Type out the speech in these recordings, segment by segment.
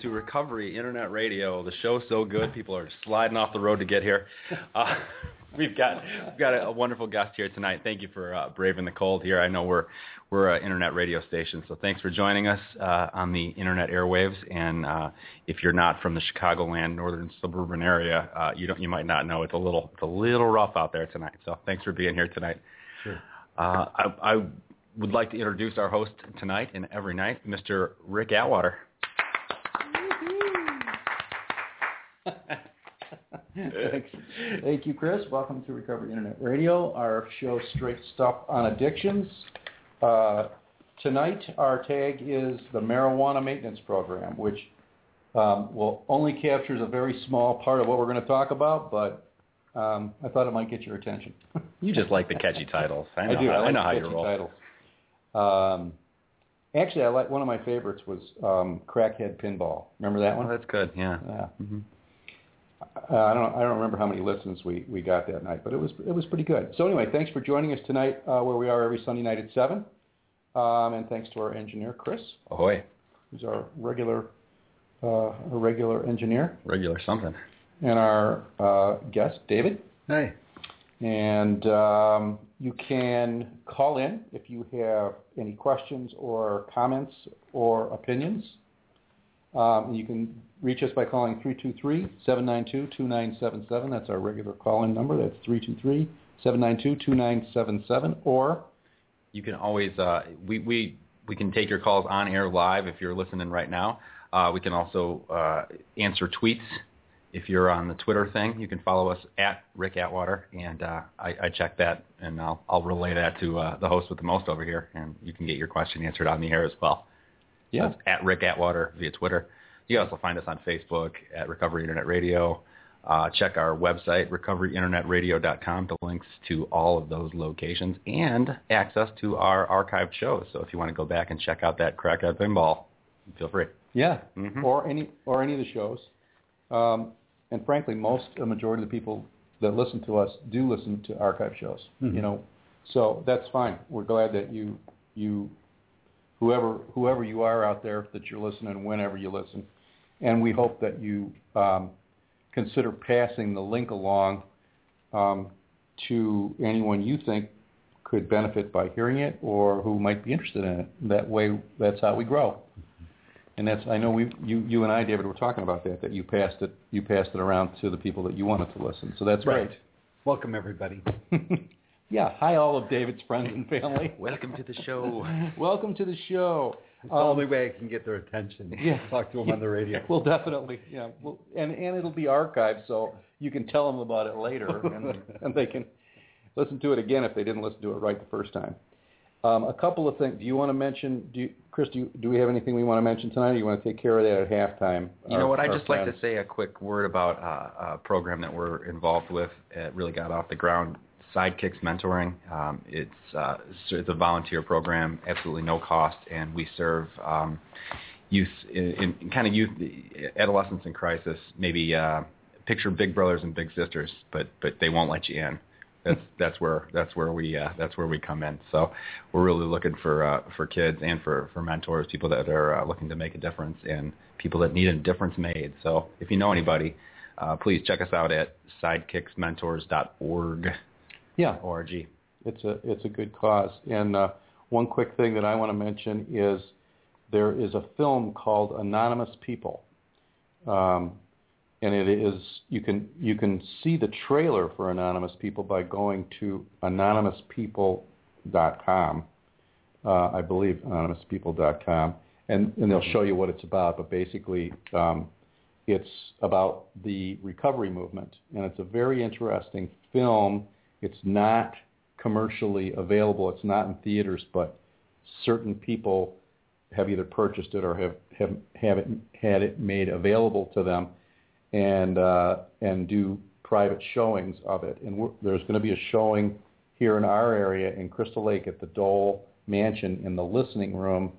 Hello and welcome to Recovery Internet Radio. The show's so good, people are sliding off the road to get here. Uh, we've got we've got a, a, wonderful guest here tonight. Thank you for uh, braving the cold here. I know we're we're an internet radio station, so thanks for joining us uh, on the internet airwaves. And uh, if you're not from the Chicagoland northern suburban area, uh, you don't you might not know it's a little it's a little rough out there tonight. So thanks for being here tonight. Sure. Uh, I, I would like to introduce our host tonight and every night, Mr. Rick Atwater. Thanks. Thank you, Chris. Welcome to Recovery Internet Radio, our show Straight Stuff on Addictions. Uh, tonight, our tag is the Marijuana Maintenance Program, which um, will only captures a very small part of what we're going to talk about, but um, I thought it might get your attention. you just like the catchy titles. I, know, I do. I, like I know how you roll. Titles. Um, actually, I like one of my favorites was um, Crackhead Pinball. Remember that one? Oh, that's good. Yeah. Yeah. Mm-hmm. Uh, I don't I don't remember how many listens we, we got that night, but it was it was pretty good. So anyway, thanks for joining us tonight, uh, where we are every Sunday night at seven, um, and thanks to our engineer Chris, Ahoy. who's our regular uh, a regular engineer, Regular something. and our uh, guest David. Hey. And um, you can call in if you have any questions or comments or opinions. Um, you can reach us by calling 323-792-2977. That's our regular call-in number. That's 323-792-2977. Or You can always uh, we we we can take your calls on air live if you're listening right now. Uh, we can also uh, answer tweets if you're on the Twitter thing. You can follow us at Rick Atwater, and uh, I, I check that, and I'll I'll relay that to uh, the host with the most over here, and you can get your question answered on the air as well. yeah, That's at Rick Atwater via Twitter. You can also find us on Facebook at Recovery Internet Radio. Uh, check our website, recoveryinternetradio.com, to links to all of those locations and access to our archived shows. So if you want to go back and check out that crack Crackhead Pinball, feel free. yeah, Mhm. or any or any of the shows. Um, and frankly, most a majority of the people that listen to us do listen to archive shows. Mhm. You know, so that's fine. We're glad that you you whoever whoever you are out there that you're listening whenever you listen, and we hope that you um, consider passing the link along um, to anyone you think could benefit by hearing it or who might be interested in it. That way, that's how we grow. And that's I know we you you and I David were talking about that that you passed it you passed it around to the people that you wanted to listen. So that's Right. Welcome, everybody. yeah, hi all of David's friends and family. Welcome to the show. Welcome to the show. It's the only way I can get their attention. yeah. Talk to them on the radio. Well, definitely, yeah. Well, and and it'll be archived, so you can tell them about it later, and, and they can listen to it again if they didn't listen to it right the first time. Um, a couple of things. Do you want to mention, do you, Chris? Do, you, do we have anything we want to mention tonight? Or you want to take care of that at halftime? You Our- know what? I'd our just like to say a quick word about uh, a program that we're involved with. It really got off the ground. Sidekicks Mentoring. Um, it's uh, it's a volunteer program, absolutely no cost, and we serve um, youth in, in kind of youth adolescents in crisis. Maybe uh, picture big brothers and big sisters, but but they won't let you in. That's that's where that's where we uh, that's where we come in. So we're really looking for uh, for kids and for for mentors, people that are uh, looking to make a difference, and people that need a difference made. So if you know anybody, uh, please check us out at sidekicksmentors.org. Yeah, org. it's a it's a good cause. And uh, one quick thing that I want to mention is there is a film called Anonymous People, um, and it is you can you can see the trailer for Anonymous People by going to anonymouspeople.com. Uh, I believe anonymouspeople.com, and and they'll show you what it's about. But basically, um, it's about the recovery movement, and it's a very interesting film. It's not commercially available. It's not in theaters, but certain people have either purchased it or have have have it had it made available to them, and uh, and do private showings of it. And there's going to be a showing here in our area in Crystal Lake at the Dole Mansion in the listening room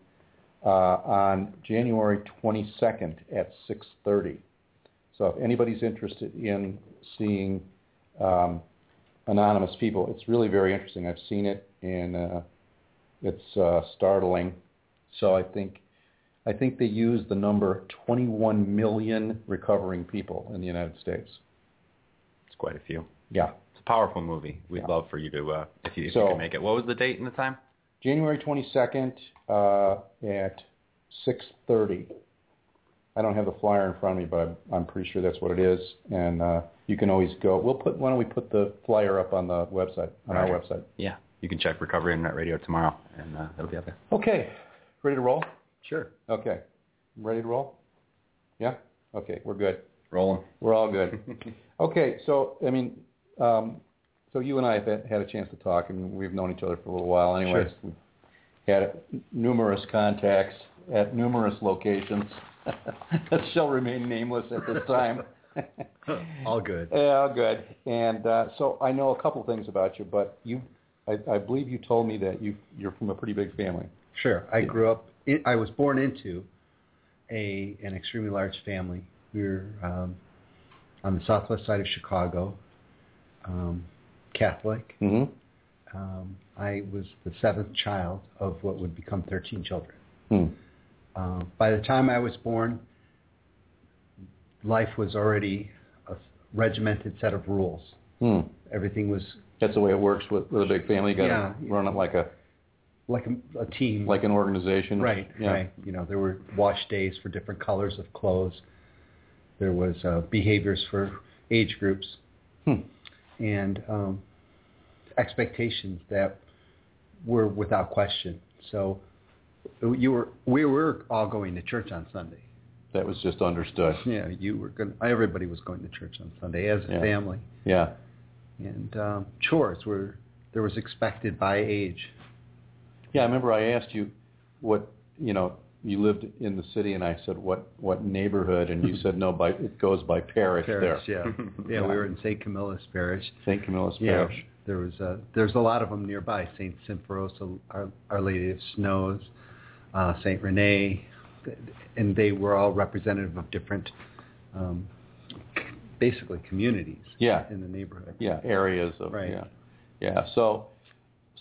uh, on January 22nd at 6:30. So if anybody's interested in seeing um, anonymous people, it's really very interesting. I've seen it and uh, it's uh, startling. So I think I think they use the number 21 million recovering people in the United States. It's quite a few. Yeah. It's a powerful movie. We'd Yeah. love for you to, uh, if you if So- you can make it. What was the date and the time? January 22nd uh, at 6:30. I don't have the flyer in front of me, but I'm, I'm pretty sure that's what it is. And uh, you can always go. We'll put. Why don't we put the flyer up on the website on our website? Yeah. You can check Recovery Internet Radio tomorrow, and uh, it'll be up there. Okay. Ready to roll? Sure. Okay. Ready to roll? Yeah. Okay. We're good. Rolling. We're all good. okay. So I mean, um, so you and I have had a chance to talk, and we've known each other for a little while. Anyways, Sure. we've had numerous contacts at numerous locations that shall remain nameless at this time. All good. Yeah, all good. And uh, so I know a couple things about you, but you, I, I believe you told me that you you're from a pretty big family. Sure. I grew up. In, I was born into a an extremely large family. We were um, on the southwest side of Chicago, um, Catholic. Mm-hmm. Um, I was the seventh child of what would become 13 children. Hmm. Uh, by the time I was born, life was already a regimented set of rules. Hmm. Everything was That's the way it works with, with a big family. You got to Yeah. run it like a like a, a team. like an organization. Right, Yeah. right. You know, there were wash days for different colors of clothes. There was uh, behaviors for age groups, Hmm. and um, expectations that were without question. So you were, we were all going to church on Sunday. That was just understood. Yeah, you were going. Everybody was going to church on Sunday as a Yeah. family, Yeah. and um, chores were there was expected by age. Yeah, I remember I asked you what, you know, you lived in the city, and I said, what what neighborhood? And you said, no, by it goes by parish, Parish, there. yeah, yeah. We were in St. Camillus Parish. St. Camillus Yeah, Parish. there was a, there's a lot of them nearby. St. Symphoros, Our, Our Lady of Snows, uh, St. Rene, and they were all representative of different, um, basically communities Yeah. in the neighborhood. Yeah, areas of Right. yeah, yeah. So,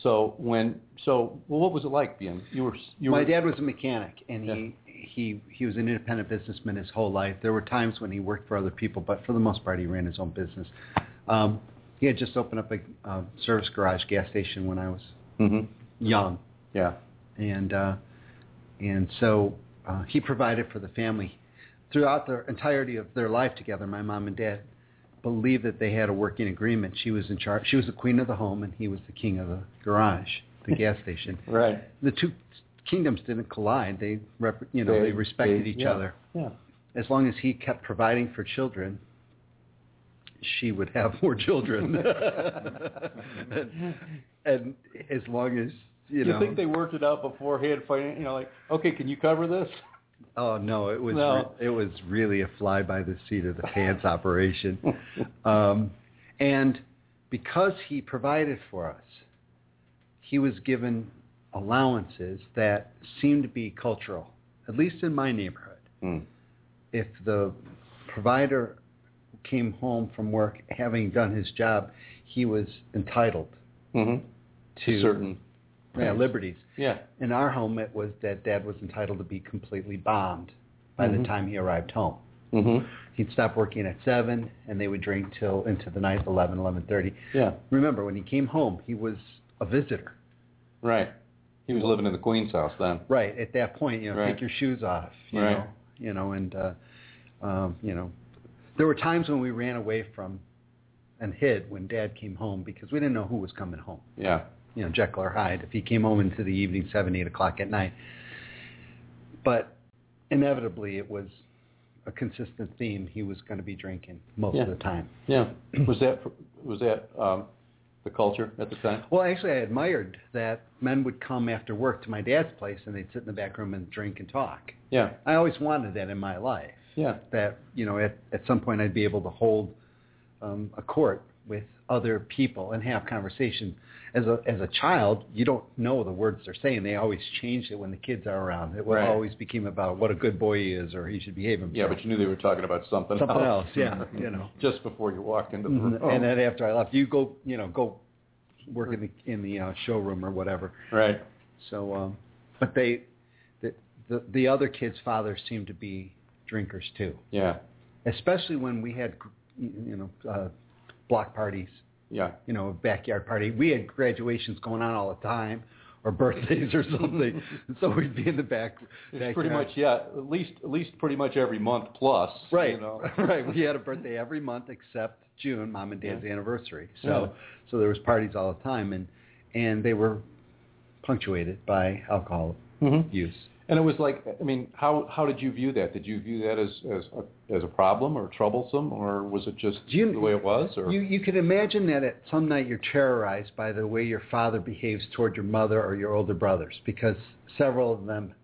so when so well, what was it like being you were you My were dad was a mechanic, and he he he was an independent businessman his whole life. There were times when he worked for other people, but for the most part, he ran his own business. Um, he had just opened up a uh, service garage gas station when I was hmm young, yeah and uh, and so uh, he provided for the family throughout the entirety of their life together. My mom and dad believed that they had a working agreement. She was in charge. She was the queen of the home, and he was the king of the garage, the gas station. right The two kingdoms didn't collide. They, rep, you know, they, respected they- each yeah, other. yeah As long as he kept providing for children, she would have more children. and, and as long as you you know, think they worked it out beforehand you know like okay can you cover this Oh no, it was No. re- it was really a fly by the seat of the pants operation, um, and because he provided for us, he was given allowances that seemed to be cultural, at least in my neighborhood. Hmm. If the provider came home from work having done his job, he was entitled hmm to certain yeah, liberties. yeah In our home, it was that dad was entitled to be completely bombed by Mhm. the time he arrived home. hmm He'd stop working at 7, and they would drink till into the night, eleven, eleven thirty. yeah Remember, when he came home, he was a visitor. right he was living in the queen's house then Right, at that point, you know, Right. take your shoes off, you Right. know, you know, and, uh, um, you know, there were times when we ran away from and hid when dad came home because we didn't know who was coming home. yeah you know, Jekyll or Hyde if he came home into the evening, seven, eight o'clock at night. But inevitably, it was a consistent theme. He was going to be drinking most Yeah. of the time. yeah was that was that um the culture at the time Well, actually, I admired that men would come after work to my dad's place and they'd sit in the back room and drink and talk. yeah I always wanted that in my life. yeah That you know, at at some point, I'd be able to hold um, a court with other people and have conversation. As a as a child, you don't know the words they're saying. They always change it when the kids are around. It Right. always became about what a good boy he is or he should behave himself. yeah but you knew they were talking about something something else, else, yeah, you know. just before you walked into the room And then after I left, you go, you know, go work in the in the uh, showroom or whatever. right So, um, but they, the, the the other kids' fathers seemed to be drinkers too, Yeah. especially when we had you know uh, block parties, Yeah. you know, a backyard party. We had graduations going on all the time, or birthdays or something. so we'd be in the back. It's pretty much yeah. At least at least pretty much every month plus. Right, You know. right. We had a birthday every month except June, mom and dad's Yeah. anniversary. So, Yeah. so there was parties all the time, and and they were punctuated by alcohol Mhm. use. And it was like, I mean, how how did you view that? Did you view that as as a, as a problem or troublesome, or was it just you- the way it was? Or You you can imagine that at some night you're terrorized by the way your father behaves toward your mother or your older brothers because several of them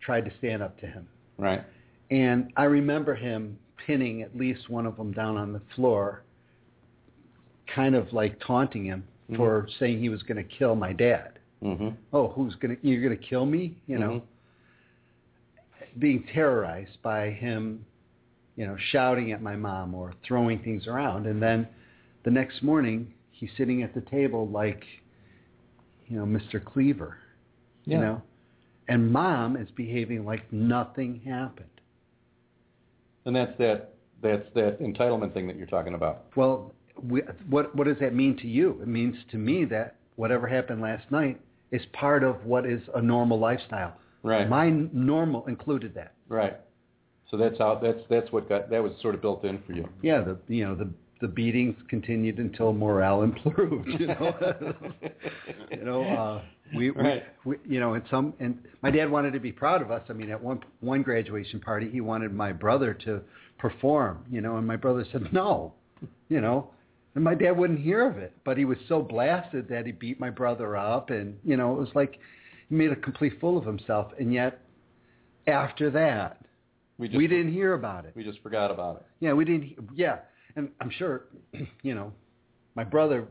tried to stand up to him. right? And I remember him pinning at least one of them down on the floor, kind of like taunting him Mhm. for saying he was going to kill my dad. Mm-hmm. Oh, who's going to you're going to kill me? You know, being terrorized by him, you know, shouting at my mom or throwing things around, and then the next morning he's sitting at the table like, you know, Mr. Cleaver, Yeah. you know, and mom is behaving like nothing happened. And that's that that's that entitlement thing that you're talking about. Well, we, what what does that mean to you? It means to me that whatever happened last night is part of what is a normal lifestyle. Right. My normal included that. Right. So that's how that's that's what got that was sort of built in for you. Yeah, the you know the the beatings continued until morale improved. You know, you know, uh, we, Right. we, we you know, and some and my dad wanted to be proud of us. I mean, at one one graduation party, he wanted my brother to perform. You know, and my brother said no. You know, and my dad wouldn't hear of it. But he was so blasted that he beat my brother up, and you know, it was like made a complete fool of himself. And yet, after that, We just we didn't hear about it. we just forgot about it. Yeah, we didn't. Yeah, and I'm sure, you know, my brother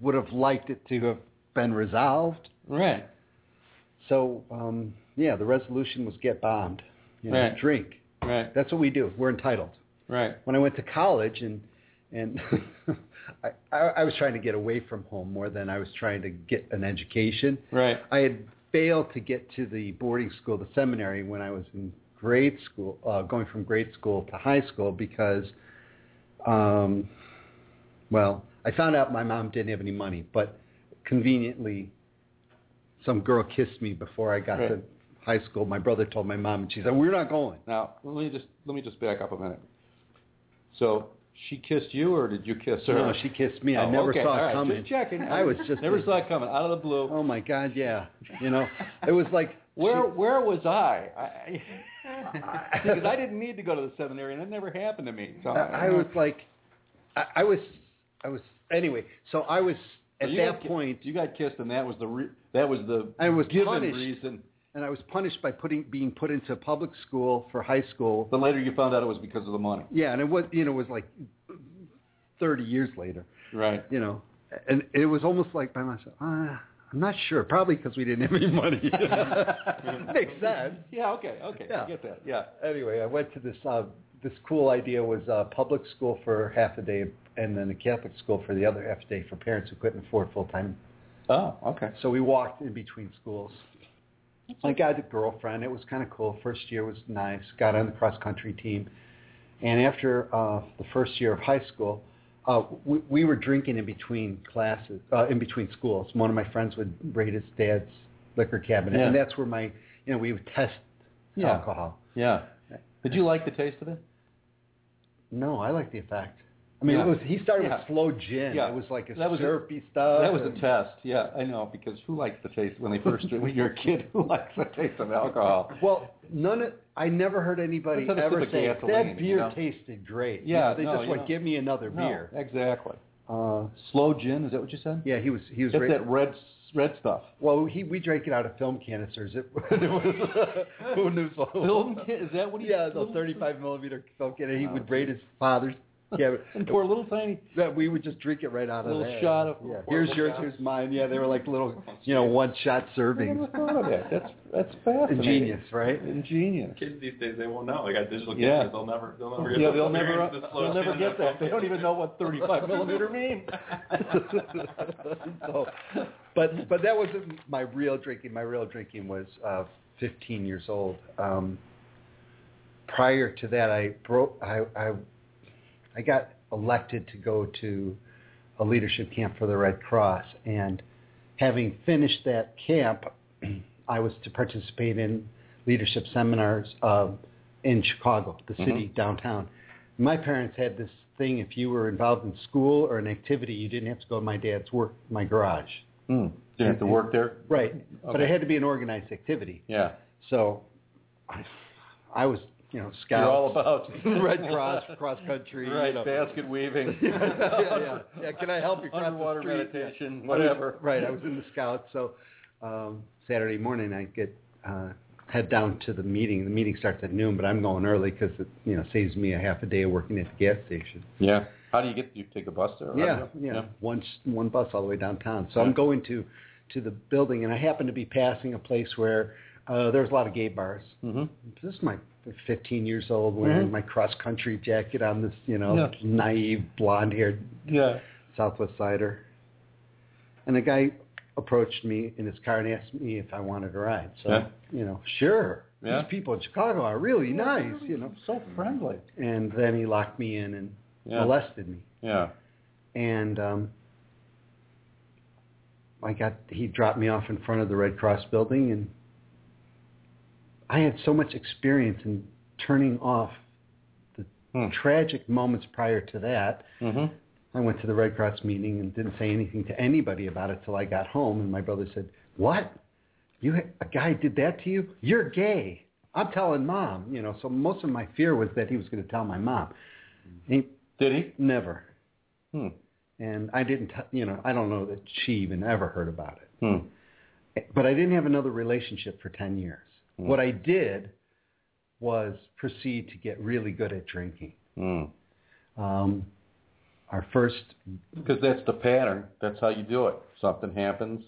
would have liked it to have been resolved. Right. So, um, yeah, the resolution was get bombed. You know, Right. drink. Right. That's what we do. We're entitled. Right. When I went to college and and I, I, I was trying to get away from home more than I was trying to get an education. Right. I had failed to get to the boarding school, the seminary, when I was in grade school, uh, going from grade school to high school because, um, well, I found out my mom didn't have any money, but conveniently, some girl kissed me before I got to high school. My brother told my mom, and she said, "We're not going." Now let me just let me just back up a minute. So she kissed you, or did you kiss her? No, she kissed me. I Oh, never okay. saw it right. coming. Just checking. I was just never saw it coming out of the blue. Oh my God, yeah. You know, it was like Where she- where was I? I because I didn't need to go to the seminary, and it never happened to me. So I, I was like, I, I was, I was. Anyway, so I was at you that got point, you got kissed, and that was the re- that was the I was given punished. reason. And I was punished by putting being put into public school for high school. But later you found out it was because of the money. Yeah, and it was, you know, it was like thirty years later. Right. You know, and it was almost like by myself. Uh, I'm not sure. Probably because we didn't have any money. Makes sense. Yeah. Okay. Okay. Yeah. I get that. Yeah. Anyway, I went to this. Uh, this cool idea was uh, public school for half a day, and then a Catholic school for the other half a day for parents who couldn't afford full time. Oh. Okay. So we walked in between schools. I got a girlfriend. It was kind of cool. First year was nice. Got on the cross country team, and after uh, the first year of high school, uh, we, we were drinking in between classes, uh, in between schools. One of my friends would raid his dad's liquor cabinet, and that's where my, you know, we would test Yeah. alcohol. Yeah. Did you like the taste of it? No, I like the effect. I mean, Yeah. it was he started Yeah. with slow gin. Yeah. It was like a That was a- syrupy stuff. That was a test. Yeah, I know because who likes the taste when they first when you're a kid? Who likes the taste of alcohol? Well, none of I never heard anybody ever say that you beer know? tasted great. Yeah, You they no, just you went, know. give me another No, beer. exactly. Uh, Slow gin. Is that what you said? yeah, he was he was. That's ra- that red red stuff. well, he we drank it out of film canisters. It, it was who knew? so- Film can- is that what he? Yeah, the 35 millimeter film canister. He Oh, would raid his father's. Yeah, And pour a little tiny. that we would just drink it right out of Little there. shot of- Yeah. Here's yours. shot. Here's mine. Yeah, they were like little, you know, one shot I never servings. thought of that. That's that's fascinating. Ingenious, right? Ingenious. Kids these days, they won't know. They got digital Yeah. cameras. They'll never, they'll never get Yeah, they'll never the they'll never get that. They don't even know what 35 millimeter means. so, but but that wasn't my real drinking. My real drinking was uh, 15 years old. Um, prior to that, I broke. I, I I got elected to go to a leadership camp for the Red Cross, and having finished that camp, I was to participate in leadership seminars uh, in Chicago, the city Mhm. downtown. My parents had this thing: if you were involved in school or an activity, you didn't have to go to my dad's work, my garage. Do you have to work there? Right, but it had to be an organized activity. Yeah. So, I, I was, you know, scout. You're all about Red Cross, cross country. you Right, know. basket weaving. yeah, yeah, yeah. Yeah, Can I help you cross Underwater the street? meditation, Yeah. Whatever. right. I was in the scouts, so um, Saturday morning I get uh, head down to the meeting. The meeting starts at noon, but I'm going early because it you know saves me a half a day of working at the gas station. Yeah. How do you get? You take a bus there? Yeah, you- yeah. One one bus all the way downtown. So Yeah. I'm going to to the building, and I happen to be passing a place where uh, there's a lot of gay bars. Mhm. This is my 15 years old wearing Mhm. my cross country jacket on this, you know, Yeah. naive blonde haired Yeah. Southwest Sider. And the guy approached me in his car and asked me if I wanted a ride. So, Yeah. you know, sure. Yeah. These people in Chicago are really nice, you know. So friendly. And then he locked me in and molested me. Yeah. And um I got he dropped me off in front of the Red Cross building and I had so much experience in turning off the Hmm. tragic moments prior to that Mhm. I went to the Red Cross meeting and didn't say anything to anybody about it till I got home. And my brother said, "What? You a guy did that to you? You're gay." I'm telling mom. You know, so most of my fear was that he was going to tell my mom. He Did he? never, Hmm. and I didn't. T- you know, I don't know that she even ever heard about it. Hmm. But I didn't have another relationship for ten years. Hmm. What I did was proceed to get really good at drinking. Hmm. Um, our first Because that's the pattern. That's how you do it. Something happens.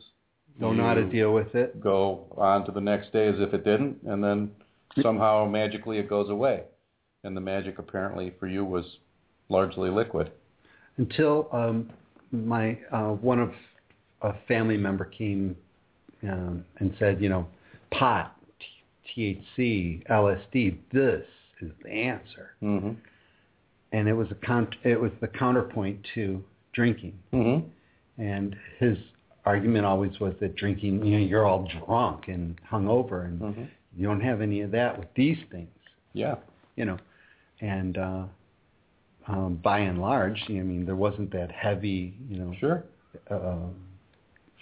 don't know how to deal with it. Go on to the next day as if it didn't, and then somehow magically it goes away. And the magic apparently for you was largely liquid. until um, my uh, one of a family member came um, and said, you know, pot, THC, LSD, this is the answer, Mm-hmm. and it was a con- it was the counterpoint to drinking, Mm-hmm. and his argument always was that drinking, you know, you're all drunk and hungover, and Mm-hmm. you don't have any of that with these things, Yeah. you know, and uh, um, by and large, I mean, there wasn't that heavy, you know, Sure. uh,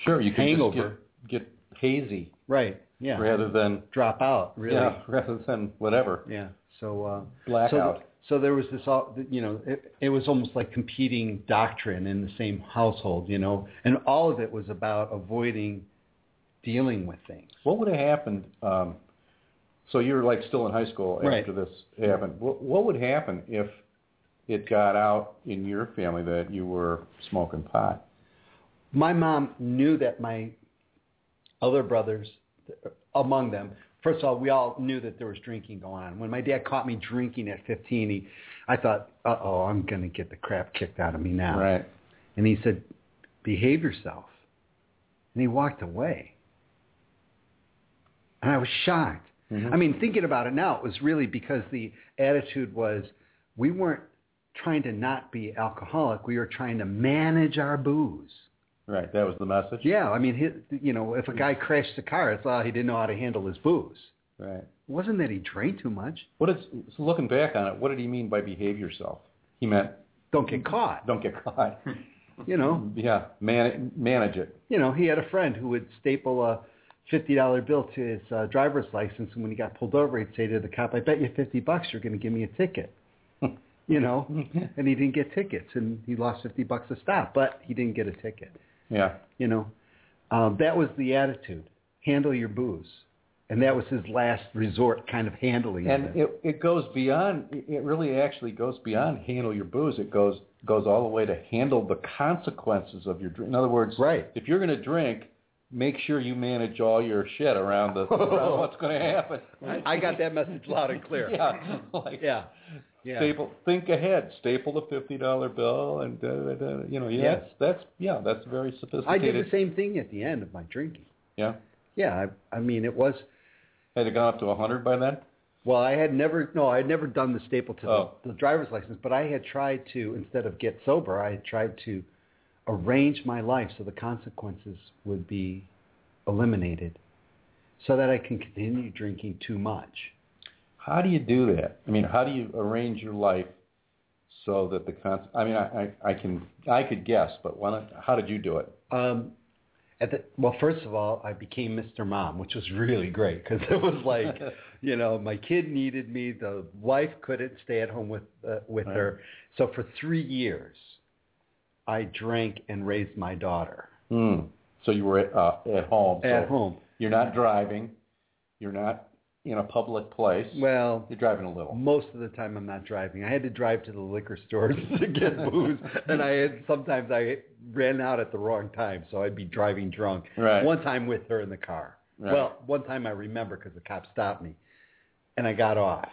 Sure. You can Hangover. get, get hazy right, yeah, rather than drop out, really, yeah, rather than whatever yeah. So, uh, blackout. so, so there was this, all you know, it, it was almost like competing doctrine in the same household, you know, and all of it was about avoiding dealing with things. What would have happened? Um, so you were like still in high school Right. after this happened. What, what would happen if it got out in your family that you were smoking pot? My mom knew that my other brothers, among them, first of all, we all knew that there was drinking going on. When my dad caught me drinking at 15, he, I thought, uh-oh, I'm going to get the crap kicked out of me now. Right. And he said, behave yourself. And he walked away. And I was shocked. Mhm. I mean, thinking about it now, it was really because the attitude was we weren't trying to not be alcoholic. We were trying to manage our booze. Right. That was the message. Yeah, I mean, he, you know, if a guy crashed the car, it's all he didn't know how to handle his booze. Right. It wasn't that he drank too much. What is so looking back on it? What did he mean by behave yourself? He meant Don't get caught. don't get caught. You know, yeah. Man, manage it. you know, he had a friend who would staple a fifty dollar bill to his uh, driver's license, and when he got pulled over, he'd say to the cop, "I bet you fifty bucks you're going to give me a ticket." you know, and he didn't get tickets, and he lost fifty bucks a stop, but he didn't get a ticket. Yeah. You know, um, that was the attitude: handle your booze, and that was his last resort, kind of handling And of it it goes beyond. It really actually goes beyond handle your booze. It goes goes all the way to handle the consequences of your drink. In other words, Right. if you're going to drink, make sure you manage all your shit around the around what's going to happen. I, I got that message loud and clear. Yeah, like Yeah. Yeah. staple. Think ahead. Staple the fifty dollar bill, and da, da, da, you know, yeah, Yeah. that's that's yeah, that's very sophisticated. I did the same thing at the end of my drinking. Yeah, Yeah, I, I mean, it was. had it gone up to a hundred by then? Well, I had never no, I had never done the staple to Oh. the, the driver's license, but I had tried to instead of get sober, I had tried to arrange my life so the consequences would be eliminated, so that I can continue drinking too much. How do you do that? I mean, how do you arrange your life so that the con? I mean, I, I, I can I could guess, but why not, how did you do it? Um, at the, well, first of all, I became Mr. Mom, which was really great because it was like, you know, my kid needed me. The wife couldn't stay at home with uh, with Right. her, so for three years, I drank and raised my daughter Hmm. So you were at, uh, at home. at home. You're not driving. You're not in a public place. Well, You're driving a little. most of the time I'm not driving. I had to drive to the liquor stores to get booze, and I had sometimes I ran out at the wrong time, so I'd be driving drunk. Right. One time with her in the car. Right. Well, one time I remember because the cop stopped me, and I got off.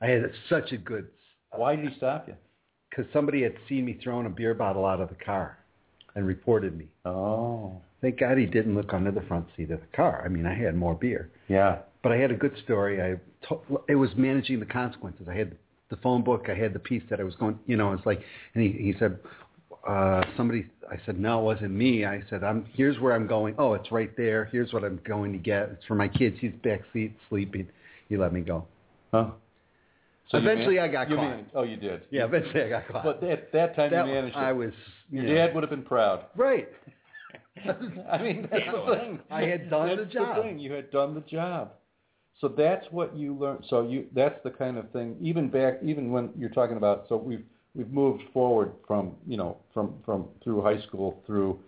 I had such a good Why did he stop you? Because somebody had seen me throwing a beer bottle out of the car, and reported me. Oh, Thank God he didn't look under the front seat of the car. I mean, I had more beer. yeah. but I had a good story. I to, it was managing the consequences. I had the phone book. I had the piece that I was going. You know, it's like, and he he said, uh, somebody. I said, no, it wasn't me. I said, I'm here's where I'm going. Oh, it's right there. Here's what I'm going to get. It's for my kids. He's back seat sleeping. He let me go. Huh? You Eventually man- I got you caught. man- oh, you did. Yeah, eventually I got caught. But at that time that, you managed it. I was. Your you know, dad would have been proud. right. I mean, that's the thing. I had done the That's job. thing. You had done the job. So that's what you learn. So you that's the kind of thing. Even back, even when you're talking about. So we've we've moved forward from you know from from through high school through,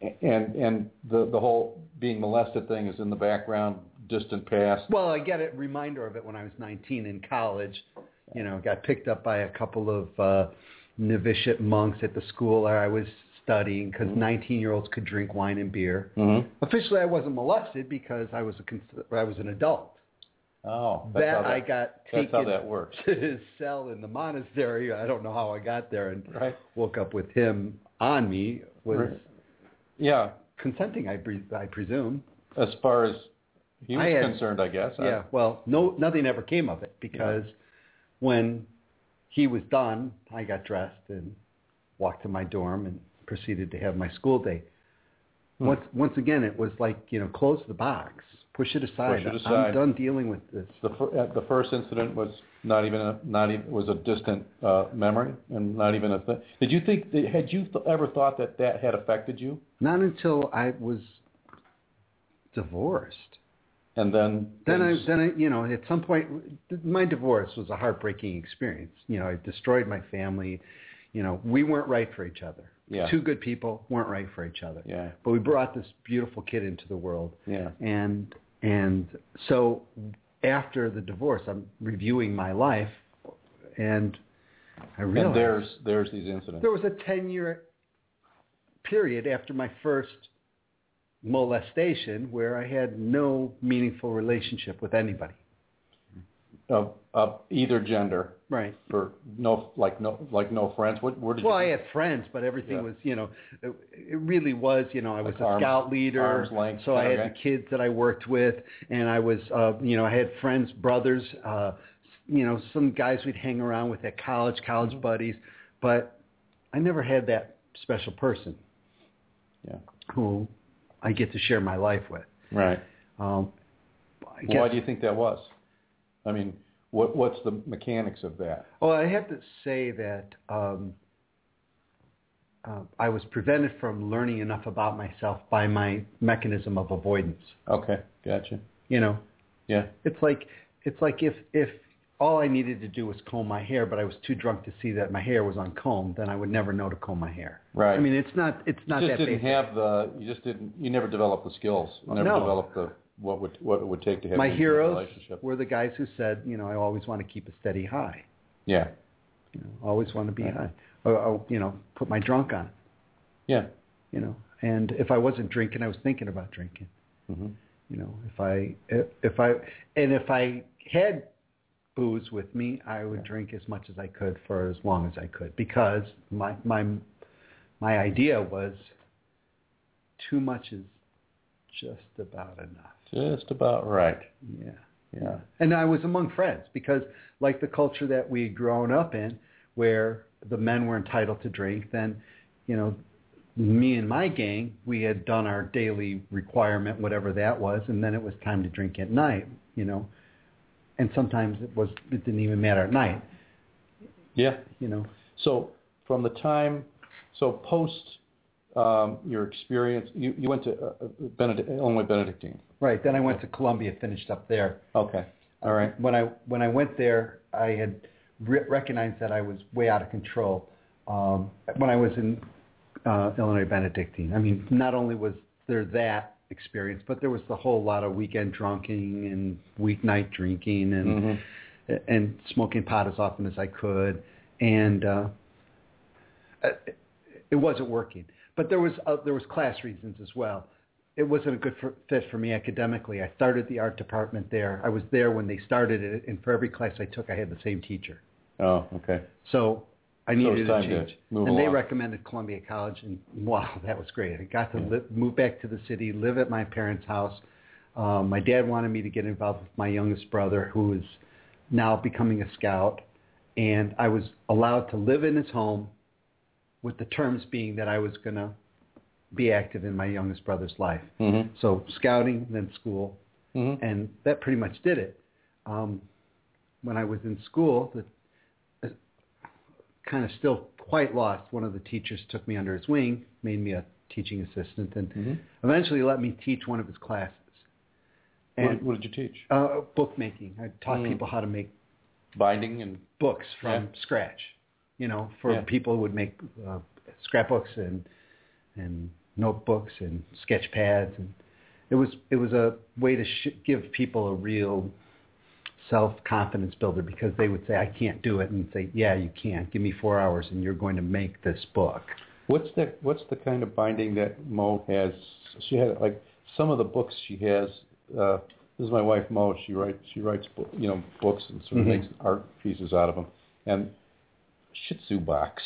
and and the the whole being molested thing is in the background, distant past. Well, I get a reminder of it when I was 19 in college. You know, got picked up by a couple of uh, novitiate monks at the school where I was studying because 19-year-olds could drink wine and beer. Mm-hmm. Officially, I wasn't molested because I was a cons- I was an adult. Oh, that's that, how I got That's taken how that works. to his cell in the monastery. I don't know how I got there and Right. woke up with him on me. Was. Yeah, consenting, I, pre- I presume. as far as he was I had- concerned, I guess. Yeah, well, no, nothing ever came of it because when he was done, I got dressed and walked to my dorm and proceeded to have my school day. Hmm. Once, once again, it was like you know, close the box, push it aside. Push it aside. I'm done dealing with this. The, uh, the first incident was not even a not even was a distant uh, memory and not even a thing. Did you think that, had you th- ever thought that that had affected you? Not until I was divorced. And then Then I, then I, you know, at some point, my divorce was a heartbreaking experience. You know, it destroyed my family. You know, we weren't right for each other. Yeah. Two good people weren't right for each other. yeah But we brought this beautiful kid into the world, yeah and and so after the divorce, I'm reviewing my life, and I realized and there's there's these incidents. there was a ten year period after my first molestation where I had no meaningful relationship with anybody. of of either gender Right. for no like no like no friends. What where did Well, I had friends, but everything Yeah. was, you know, it, it really was, you know, I was Like a arm's- scout leader, length so I had of the kids that I worked with, and I was, uh, you know, I had friends, brothers, uh, you know, some guys we'd hang around with at college, college Mm-hmm. buddies, but I never had that special person Yeah. who I get to share my life with. Right. Um, I guess, Why do you think that was? I mean, what what's the mechanics of that? Well, I have to say that um, uh, I was prevented from learning enough about myself by my mechanism of avoidance. Okay, gotcha. You know, Yeah. it's like it's like if if all I needed to do was comb my hair, but I was too drunk to see that my hair was uncombed, then I would never know to comb my hair. Right. I mean, it's not it's not you just that didn't basic. have the you just didn't you never developed the skills you never No. developed the what would what it would take to have my heroes relationship were the guys who said, you know, I always want to keep a steady high. yeah You know, always want to be Right. high. Or, or you know, put my drunk on. yeah You know, And if I wasn't drinking, I was thinking about drinking. hmm You know, if I if I and if I had booze with me, I would drink as much as I could for as long as I could because my my my idea was too much is just about enough. Just about right. Yeah. Yeah. And I was among friends because like the culture that we had grown up in where the men were entitled to drink, then, you know, me and my gang, we had done our daily requirement, whatever that was, and then it was time to drink at night, you know. And sometimes it was it didn't even matter at night, Yeah. you know. So from the time, so post um, your experience, you, you went to uh, uh, Benedict, Illinois Benedictine. Right. Then I went to Columbia, finished up there. Okay. All right. When I when I went there, I had re- recognized that I was way out of control. Um, when I was in uh, Illinois Benedictine, I mean, not only was there that experience, but there was the whole lot of weekend drunking and weeknight drinking and Mhm. and smoking pot as often as I could, and uh, it, it wasn't working. But there was uh, there was class reasons as well. It wasn't a good for, fit for me academically. I started the art department there. I was there when they started it, and for every class I took, I had the same teacher. Oh, okay. So I So needed it's a change. and they recommended Columbia College, and wow, that was great. I got to move back to the city, live at my parents' house. Um, my dad wanted me to get involved with my youngest brother, who is now becoming a scout, and I was allowed to live in his home, with the terms being that I was going to be active in my youngest brother's life. Mm-hmm. So scouting, then school, Mm-hmm. and that pretty much did it. Um, when I was in school, the kind of still quite lost. One of the teachers took me under his wing, made me a teaching assistant, and Mm-hmm. eventually let me teach one of his classes. What, And what did you teach? uh, bookmaking. I taught Mm. people how to make Binding and books from Yeah. scratch. You know, for Yeah. people who would make uh, scrapbooks and and notebooks and sketch pads, and it was it was a way to sh- give people a real self confidence builder because they would say I can't do it and say yeah you can give me four hours and you're going to make this book. what's the what's the kind of binding that Mo has? She had like some of the books she has. Uh, this is my wife Mo. She writes she writes bo- you know books and sort of Mhm. makes art pieces out of them. And Shih Tzu box.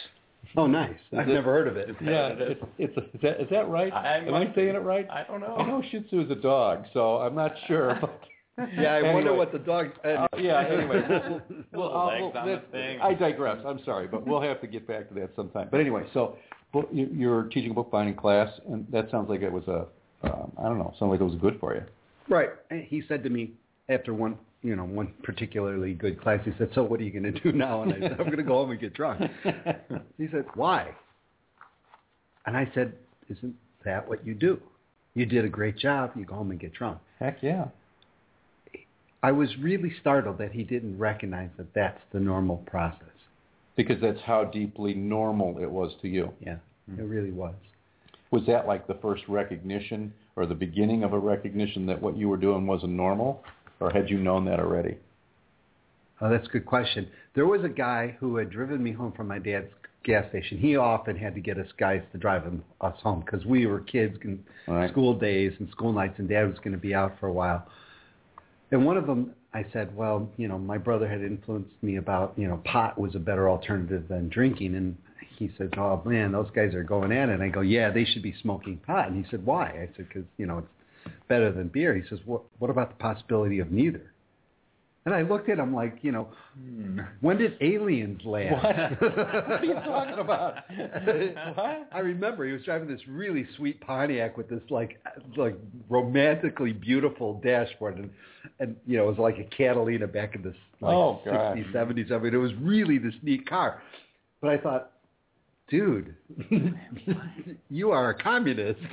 Oh nice! I've it- never heard of it. Yeah, it's, it's a, is that is that right? I Am I saying it right? I don't know. I know Shih Tzu is a dog, so I'm not sure. Yeah, I wonder what the dog. Uh, yeah. Anyway, we'll, we'll, Little I'll- legs we'll- on the that- thing. I digress. I'm sorry, but we'll have to get back to that sometime. But anyway, so book, you, you're teaching a bookbinding class, and that sounds like it was a, um, I don't know, sounds like it was good for you. Right. And he said to me after one, you know, one particularly good class, he said, "So what are you going to do now?" And I said, "I'm going to go home and get drunk." he said, "Why?" And I said, "Isn't that what you do? You did a great job. You go home and get drunk." Heck yeah. I was really startled that he didn't recognize that that's the normal process. Because that's how deeply normal it was to you. Yeah, it really was. Was that like the first recognition or the beginning of a recognition that what you were doing wasn't normal? Or had you known that already? Oh, that's a good question. There was a guy who had driven me home from my dad's gas station. He often had to get us guys to drive him, us home because we were kids and Right. school days and school nights, and dad was going to be out for a while. And one of them, I said, well, you know, my brother had influenced me about, you know, pot was a better alternative than drinking. And he said, oh, man, those guys are going at it. And I go, yeah, they should be smoking pot. And he said, why? I said, because, you know, it's better than beer. He says, what, what about the possibility of neither? And I looked at him like, you know, hmm. when did aliens land? What? What are you talking about? What? I remember he was driving this really sweet Pontiac with this like like romantically beautiful dashboard and and you know it was like a Catalina back in the like Oh, 60s 70s. I mean it was really this neat car. But I thought, dude, you are a communist.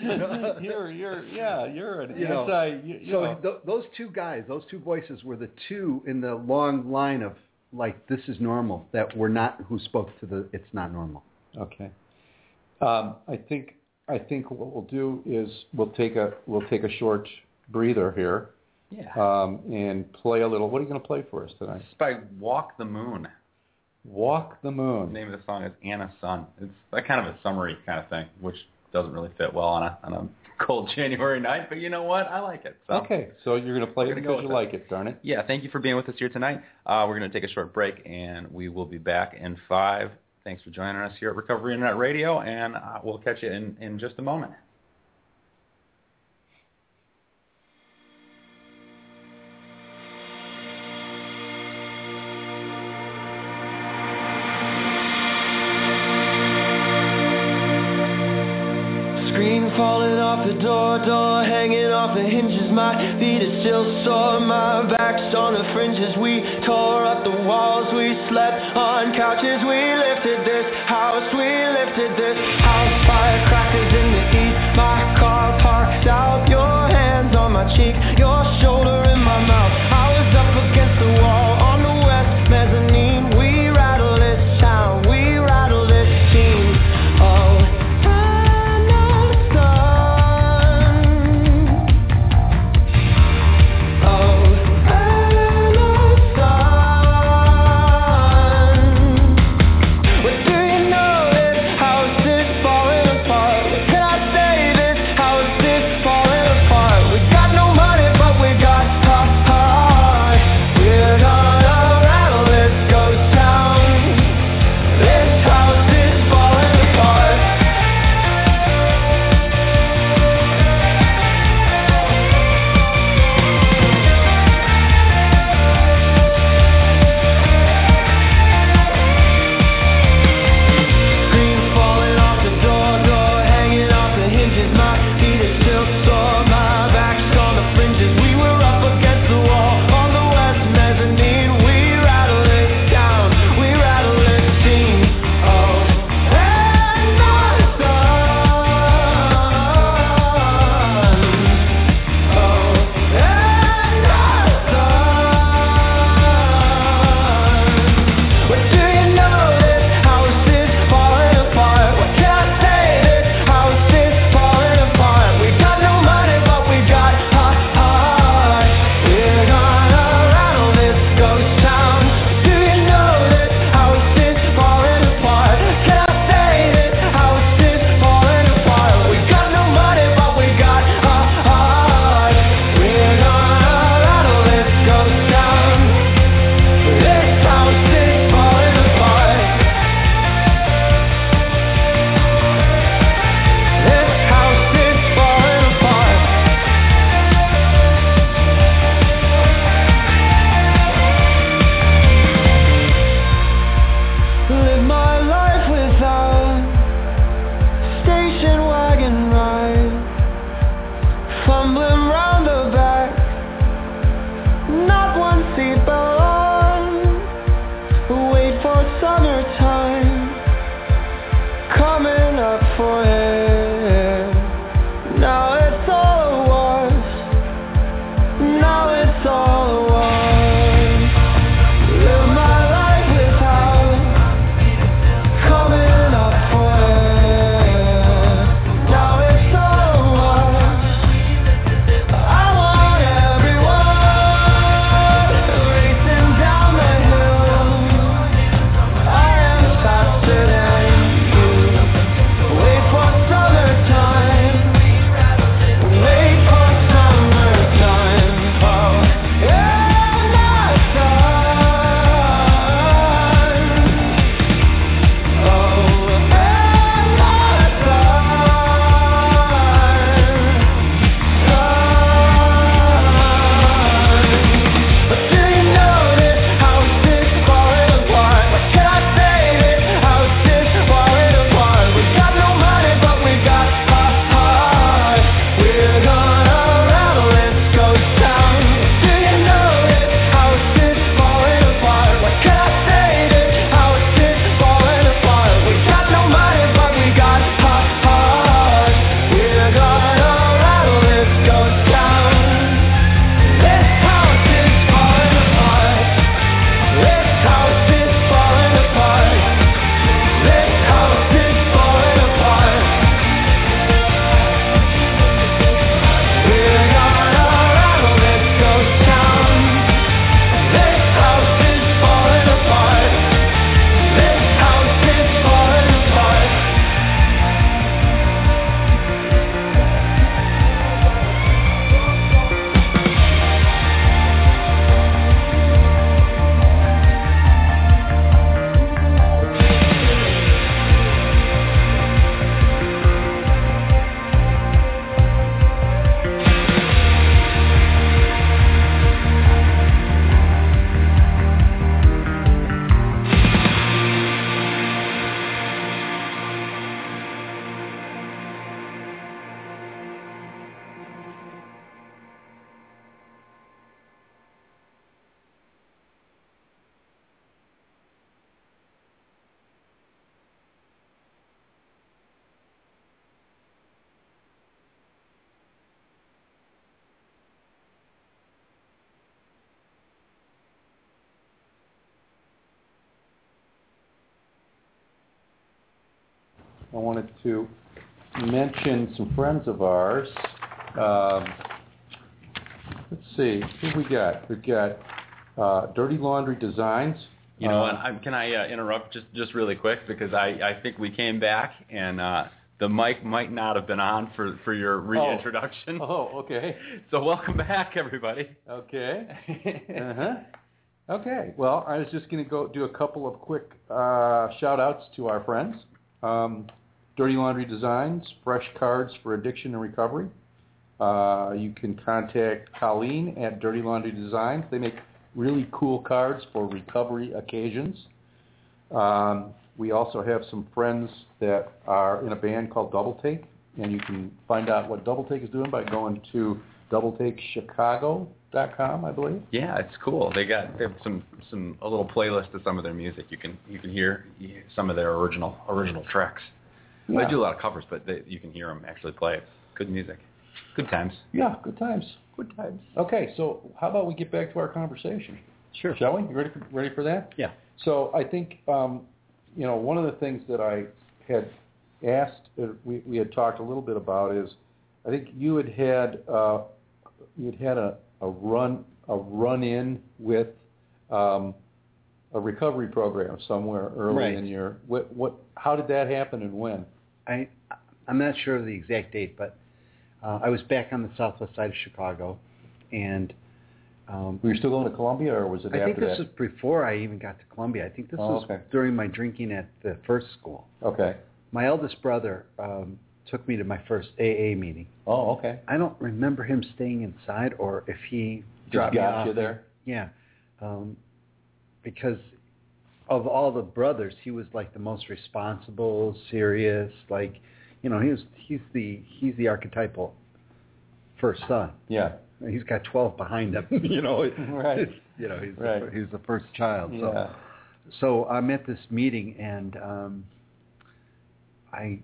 you're, you're, yeah, you're an You know, you, you so know. th- those two guys, those two voices were the two in the long line of like this is normal that were not who spoke to the it's not normal. Okay. Um, I think I think what we'll do is we'll take a we'll take a short breather here Yeah. um, and play a little. What are you going to play for us tonight? It's by Walk the Moon. Walk the Moon. The name of the song is Anna Sun. It's that kind of a summary kind of thing, which doesn't really fit well on a on a cold January night. But you know what? I like it. So. Okay, so you're going to play it gonna because go you like it, darn it. Yeah, thank you for being with us here tonight. Uh, we're going to take a short break, and we will be back in five. Thanks for joining us here at Recovery Internet Radio, and uh, we'll catch you in, in just a moment. My feet are still sore, my back's on the fringes. We tore up the walls, we slept on couches. We lifted this house, we lifted this house. Firecrackers in the east, my car parked out. Your hands on my cheek, your shoulder in my mouth. I I wanted to mention some friends of ours. Um, let's see, who we got? We've got uh, Dirty Laundry Designs. You know, Uh, and I'm, can I uh, interrupt just just really quick because I I think we came back and uh, the mic might not have been on for for your reintroduction. Oh, okay. So welcome back, everybody. Okay. Uh-huh. Okay. Well, I was just going to go do a couple of quick uh, shout outs to our friends. Um, Dirty Laundry Designs, fresh cards for addiction and recovery. Uh, you can contact Colleen at Dirty Laundry Designs. They make really cool cards for recovery occasions. Um, we also have some friends that are in a band called Double Take, and you can find out what Double Take is doing by going to doubleTakeChicago.com, I believe. Yeah, it's cool. They got they have some some a little playlist of some of their music. You can you can hear some of their original original tracks. Yeah. They do a lot of covers, but they, you can hear them actually play. It's good music. Good times. Yeah, good times. Good times. Okay, so how about we get back to our conversation? Sure. Shall we? You ready for, ready for that? Yeah. So I think, um, you know, one of the things that I had asked, uh, we, we had talked a little bit about is, I think you had had, uh, you had a, a run, a run in with um, a recovery program somewhere early Right. in your, what, what, how did that happen and when? I I'm not sure of the exact date, but uh, I was back on the southwest side of Chicago, and um, Were you still going to Columbia or was it I after think this that? was before I even got to Columbia. I think this Oh, was okay. during my drinking at the first school. Okay. My eldest brother um, took me to my first AA meeting. Oh, okay. I don't remember him staying inside or if he Just dropped me off you there? Yeah, um, because of all the brothers, he was like the most responsible, serious. Like, you know, he was he's the he's the archetypal first son. Yeah. He's got twelve behind him. you know, Right. You know, he's Right. the, he's the first child. So Yeah. so I'm at this meeting and um, I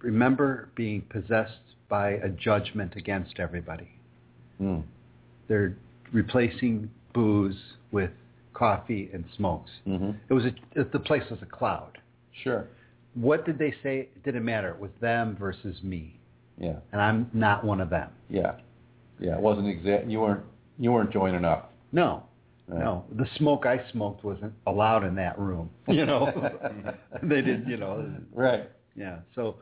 remember being possessed by a judgment against everybody. Mm. They're replacing booze with coffee and smokes. hmm It was a, the place was a cloud. Sure. What did they say? It didn't matter. It was them versus me, Yeah. and I'm not one of them. Yeah. Yeah. It wasn't exact. You weren't. You weren't joining up. No, Right. no. The smoke I smoked wasn't allowed in that room. You know, they didn't. You know, Right. yeah. So,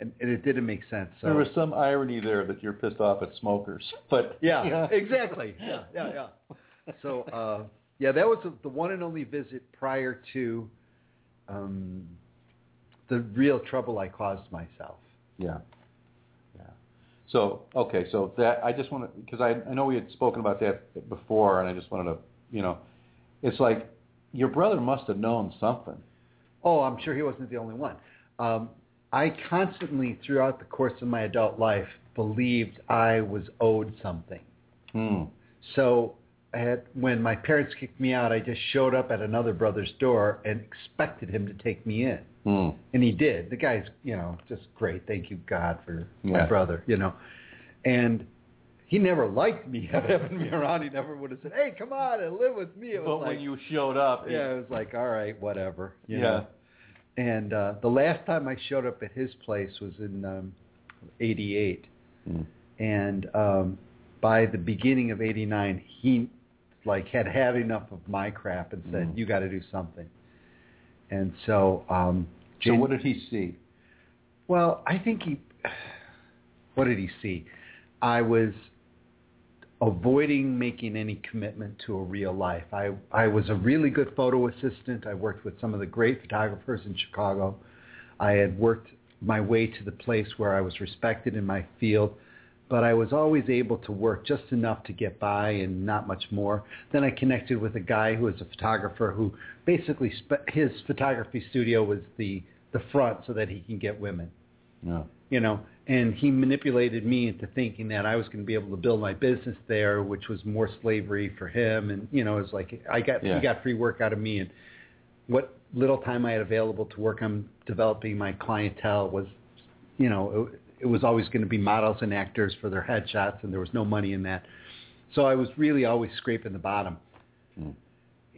and, and it didn't make sense. So There was some irony there that you're pissed off at smokers, but Yeah, exactly. Yeah, yeah, yeah. So, uh, yeah, that was the one and only visit prior to um, the real trouble I caused myself. Yeah. Yeah. So okay, so that I just want to because I I know we had spoken about that before, and I just wanted to you know, it's like your brother must have known something. Oh, I'm sure he wasn't the only one. Um, I constantly, throughout the course of my adult life, believed I was owed something. Hmm. So had, when my parents kicked me out, I just showed up at another brother's door and expected him to take me in. Hmm. And he did. The guy's, you know, just great. Thank you, God, for my brother, you know. And he never liked me having me around. He never would have said, hey, come on and live with me. It was But like, when you showed up, yeah, it was like, all right, whatever. You Yeah. Know? And uh, the last time I showed up at his place was in um, 88. Hmm. And um, by the beginning of 89, he like had had enough of my crap and said, Mm. you got to do something. And so, um, So what did he see? well, I think he. What did he see? I was avoiding making any commitment to a real life. I I was a really good photo assistant. I worked with some of the great photographers in Chicago. I had worked my way to the place where I was respected in my field, but I was always able to work just enough to get by and not much more. Then I connected with a guy who was a photographer who basically spe- his photography studio was the the front so that he can get women No. you know, and he manipulated me into thinking that I was going to be able to build my business there, which was more slavery for him. And, you know, it was like I got, Yeah. he got free work out of me. And what little time I had available to work on developing my clientele was, you know, it, it was always going to be models and actors for their headshots, and there was no money in that. So I was really always scraping the bottom. Hmm.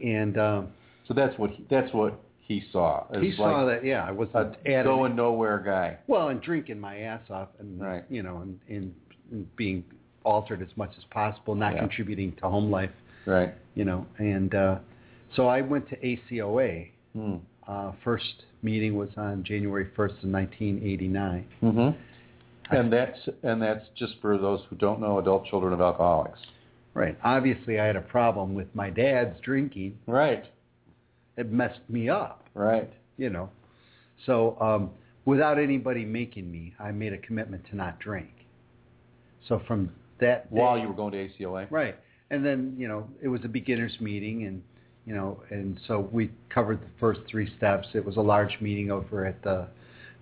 And, um, So that's what he, that's what he saw. He was saw like that. Yeah, I was a added. going nowhere guy. Well, and drinking my ass off, and Right. you know, and, and, and being altered as much as possible, not Yeah. contributing to home life, Right. you know. And uh, so I went to ACOA. Hmm. Uh, first meeting was on January 1st of 1989. hmm And that's and that's just for those who don't know, adult children of alcoholics. Right. Obviously, I had a problem with my dad's drinking. Right. It messed me up, Right. you know. So um, without anybody making me, I made a commitment to not drink. So from that day, While you were going to ACOA. Right. And then, you know, it was a beginner's meeting and, you know, and so we covered the first three steps. It was a large meeting over at the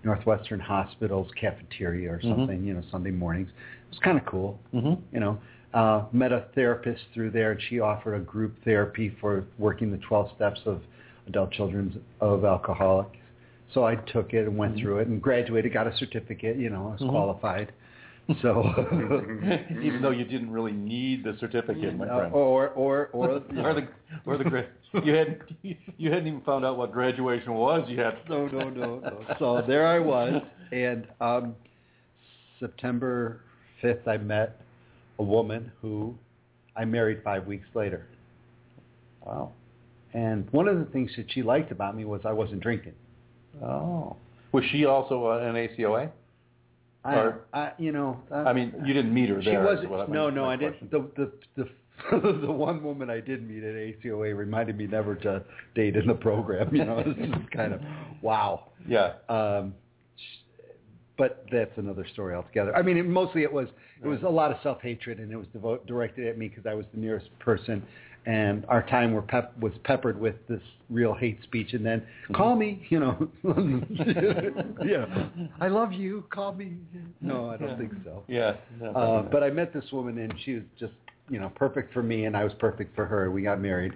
Northwestern Hospital's cafeteria or Mhm. something, you know, Sunday mornings. It was kind of cool, hmm you know. Uh, met a therapist through there and she offered a group therapy for working the 12 steps of adult children of alcoholics. So I took it and went Mhm. through it and graduated, got a certificate, you know, I was Mhm. qualified. So Even though you didn't really need the certificate, my Uh, friend. or or or or the or the gra- you had you hadn't even found out what graduation was yet. no no no no. So there I was, and um, September fifth, I met a woman who I married five weeks later. Wow. And one of the things that she liked about me was I wasn't drinking. Oh. Was she also uh, an ACOA? I, Or- I you know, uh, I mean, you didn't meet her there. she wasn't. what I- no, my no, I question. didn't. The the the the one woman I did meet at ACOA reminded me never to date in the program. You know, it's just kind of wow. Yeah. Um, but that's another story altogether. I mean, it, mostly it was it was a lot of self hatred, and it was devo- directed at me because I was the nearest person, and our time were pep- was peppered with this real hate speech. And then call me, you know, yeah, I love you. Call me. No, I don't Yeah. think so. Yeah. no, Uh, but I met this woman, and she was just you know perfect for me, and I was perfect for her. We got married,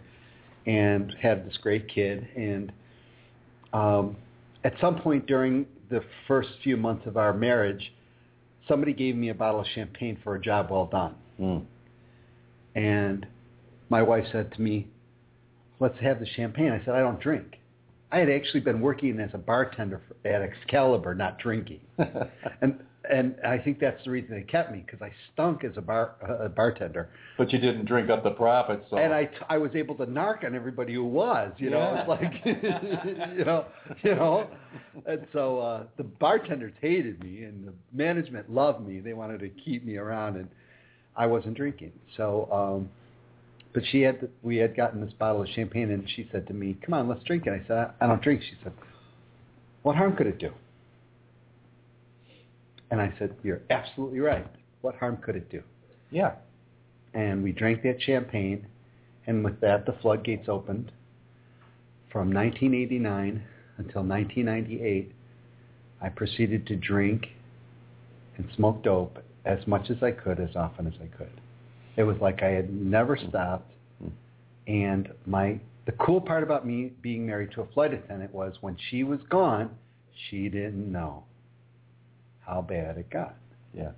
and had this great kid. And um, at some point during the first few months of our marriage, somebody gave me a bottle of champagne for a job well done. Mm. And my wife said to me, "Let's have the champagne." I said, "I don't drink." I had actually been working as a bartender for, at Excalibur, not drinking, and and I think that's the reason they kept me because I stunk as a bar a bartender, but you didn't drink up the profits, so. and I I was able to narc on everybody who was, you know, Yeah. it's like you know, you know, and so uh, the bartenders hated me, and the management loved me. They wanted to keep me around, and I wasn't drinking. So, um, but she had we had gotten this bottle of champagne, and she said to me, "Come on, let's drink it." I said, "I, I don't drink." She said, "What harm could it do?" And I said, "You're absolutely right. What harm could it do?" yeah. and we drank that champagne, and with that, the floodgates opened. From 1989 until 1998, I proceeded to drink and smoke dope as much as I could, as often as I could. It was like I had never stopped. And my the cool part about me being married to a flight attendant was when she was gone, she didn't know how bad it got. Yeah.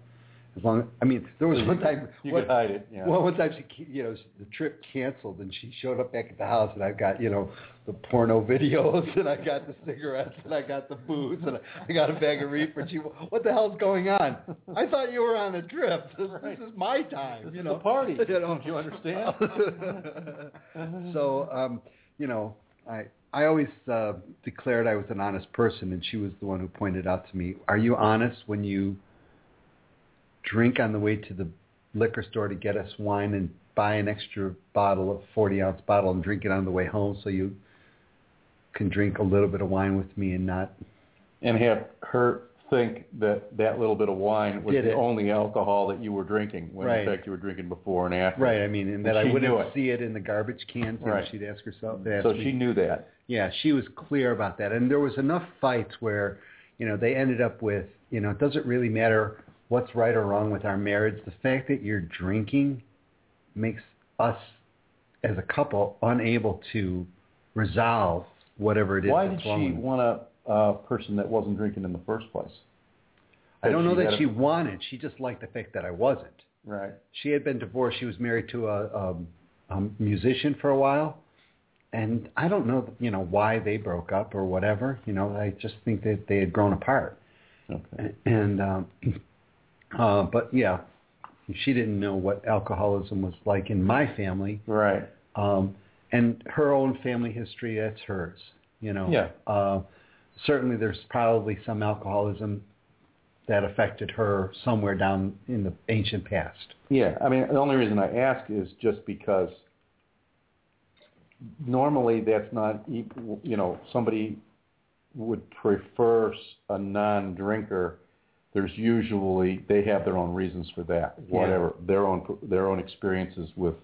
As long, I mean, there was one time. You one- could hide it. Yeah. well, one time she, you know, the trip canceled, and she showed up back at the house, and I got, you know, the porno videos, and I got the cigarettes, and I got the booze, and I got a bag of reefer. And she, what the hell's going on? I thought you were on a trip. This, Right. this is my time. This you know, party. You know? Don't you understand? so, um, you know, I I always uh, declared I was an honest person, and she was the one who pointed out to me, "Are you honest when you drink on the way to the liquor store to get us wine and buy an extra bottle of 40 ounce bottle and drink it on the way home so you can drink a little bit of wine with me and not and have her think that that little bit of wine was Did the it. only alcohol that you were drinking, when Right. in fact you were drinking before and after. right i mean and that And i wouldn't it. see it in the garbage cans Right. she'd ask herself ask So me. she knew that. Yeah, she was clear about that. And there was enough fights where, you know, they ended up with, you know, it doesn't really matter what's right or wrong with our marriage. The fact that you're drinking makes us as a couple unable to resolve whatever it is Why did she want a, a person that wasn't drinking in the first place? I don't know That that she a- wanted. She just liked the fact that I wasn't. Right. She had been divorced. She was married to a, a, a musician for a while, and I don't know, you know, why they broke up or whatever. You know, I just think that they had grown apart. Okay. And um, uh, but yeah, she didn't know what alcoholism was like in my family. Right. Um, and her own family history, that's hers. You know. Yeah. Uh, certainly, there's probably some alcoholism that affected her somewhere down in the ancient past. Yeah, I mean, the only reason I ask is just because normally that's not, e- you know, somebody would prefer s- a non-drinker. There's usually they have their own reasons for that, Yeah. whatever their own their own experiences with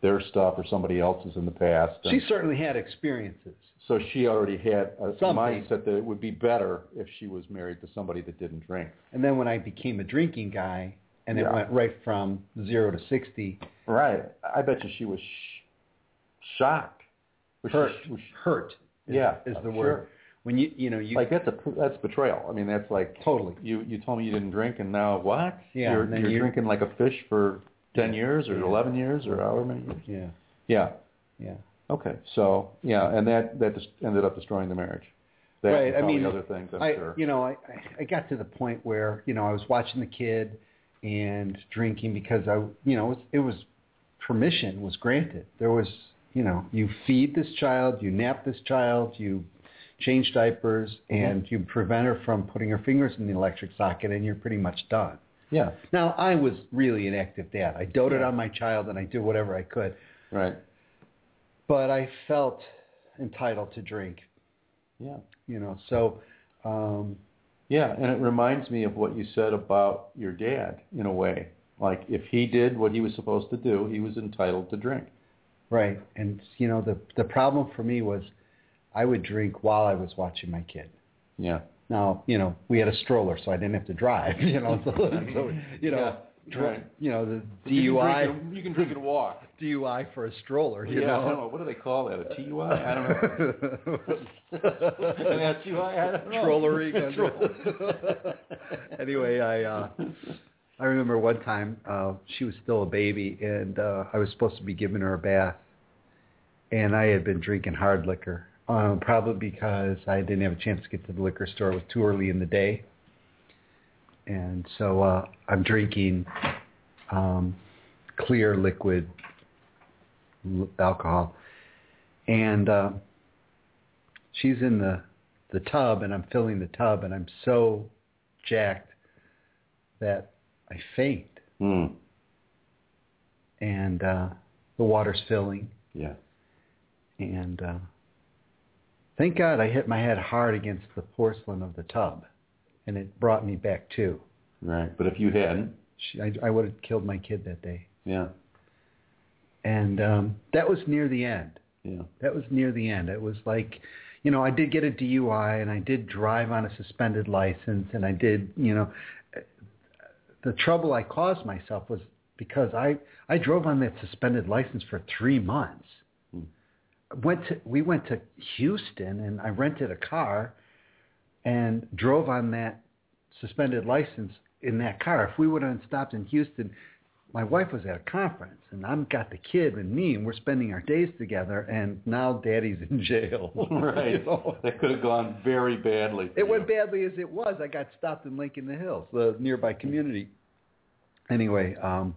their stuff or somebody else's in the past. She certainly had experiences. so she already had a Something. mindset that it would be better if she was married to somebody that didn't drink. And then when I became a drinking guy, and it went right from zero to sixty, Right. I bet you she was sh- shocked. Was she- hurt, was hurt. Is, Yeah, is the word. When you you know you like that's a that's betrayal. I mean, that's like totally you you told me you didn't drink, and now what? Yeah, you're, you're you- drinking like a fish for ten years or Yeah. eleven years or however many years. yeah Yeah. yeah. Okay. So yeah, and that that just ended up destroying the marriage. That Right, I mean, other things. I'm I sure. you know I I got to the point where you know I was watching the kid and drinking because I you know it was, it was permission was granted. There was you know you feed this child, you nap this child, you change diapers, and you prevent her from putting her fingers in the electric socket, and you're pretty much done. yeah. Now I was really an active dad. I doted Yeah. on my child and I did whatever I could, Right. but I felt entitled to drink. Yeah. You know, so. Um, Yeah, and it reminds me of what you said about your dad in a way. Like if he did what he was supposed to do, he was entitled to drink. Right. And you know, the the problem for me was I would drink while I was watching my kid. Yeah. Now, you know, we had a stroller so I didn't have to drive, you know, so, so you know, Yeah, right. you know, the You can DUI and- You can drink and walk. DUI for a stroller, you yeah, I don't know. know. What do they call that? A TUI? I don't know. An SUI? I don't know. Trollery. anyway, I uh I remember one time uh she was still a baby and uh I was supposed to be giving her a bath and I had been drinking hard liquor. Um probably because I didn't have a chance to get to the liquor store. It was too early in the day. And so uh I'm drinking um clear liquid alcohol. And uh she's in the the tub and I'm filling the tub and I'm so jacked that I faint Hmm. and uh the water's filling Yeah. and uh thank God I hit my head hard against the porcelain of the tub and it brought me back to. Right. But if you hadn't, She, I, I would have killed my kid that day. yeah. And um that was near the end. Yeah. That was near the end. It was like, you know, I did get a DUI and I did drive on a suspended license and I did, you know, the trouble I caused myself was because I I drove on that suspended license for 3 months. Went to we went to Houston and I rented a car and drove on that suspended license in that car. If we would have stopped in Houston, my wife was at a conference and I'm got the kid and me and we're spending our days together and now daddy's in jail. right. You know? That could have gone very badly. It went badly as it was. I got stopped in Lincoln the Hills, the nearby community. Anyway, um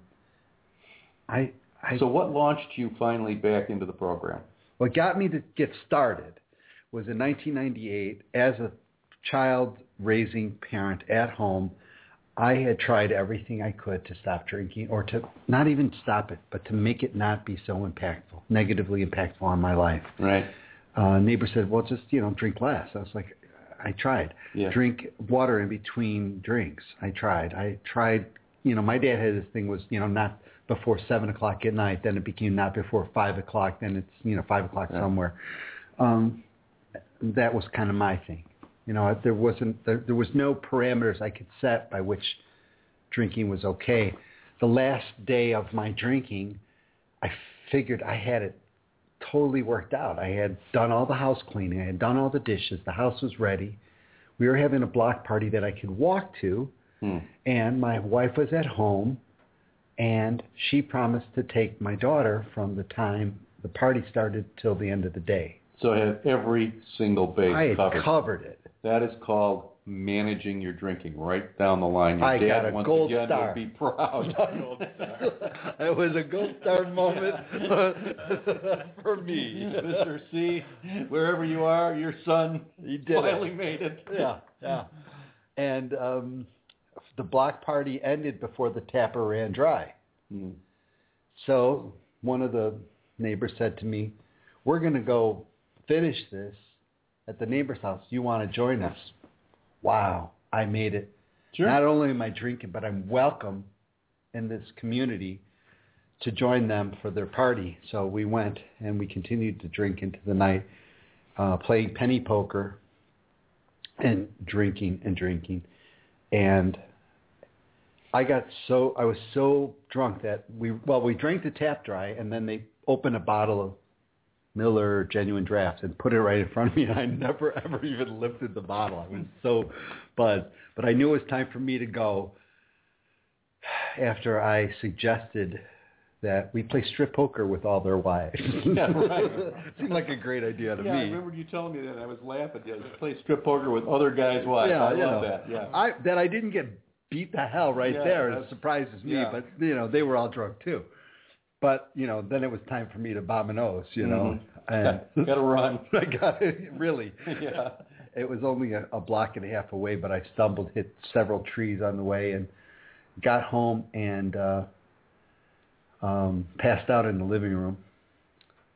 I I So what launched you finally back into the program? What got me to get started was in 1998 as a child raising parent at home I had tried everything I could to stop drinking or to not even stop it but to make it not be so impactful negatively impactful on my life. Right. uh neighbor said well just you know drink less. I was like I tried. Yeah. drink water in between drinks. I tried. I tried you know my dad had this thing was you know not before seven o'clock at night then it became not before five o'clock then it's you know five o'clock Yeah. somewhere um that was kind of my thing you know there wasn't there, there was no parameters I could set by which drinking was okay the last day of my drinking I figured I had it totally worked out. I had done all the house cleaning. I had done all the dishes. The house was ready. We were having a block party that I could walk to, Hmm. and my wife was at home, and she promised to take my daughter from the time the party started till the end of the day. So I had every single base I had covered. covered it. That is called managing your drinking right down the line. Your I dad got a once gold again star. would be proud. it was a gold star moment for me. Mr. C, wherever you are, your son He did it. finally made it. Yeah, yeah. And um, the block party ended before the tapper ran dry. Hmm. So one of the neighbors said to me, "We're going to go finish this at the neighbor's house. You want to join us?" Wow, I made it. Sure. Not only am I drinking, but I'm welcome in this community to join them for their party. So we went and we continued to drink into the night, uh, playing penny poker and drinking and drinking. And I got so I was so drunk that we well we drank the tap dry and then they opened a bottle of Miller genuine draft and put it right in front of me and I never ever even lifted the bottle. I was so buzzed. But I knew it was time for me to go after I suggested that we play strip poker with all their wives. Yeah, right. Seemed like a great idea to yeah, I remember you telling me that. I was laughing. You play strip poker with other guys' wives. yeah, I love know, that. Yeah. I that I didn't get beat the hell right Yeah, there. It surprises me, yeah. but you know they were all drunk too. But you know, then it was time for me to bombos, you know, and Got to run. I got it really. yeah. It was only a, a block and a half away, but I stumbled, hit several trees on the way, and got home and uh, um, passed out in the living room.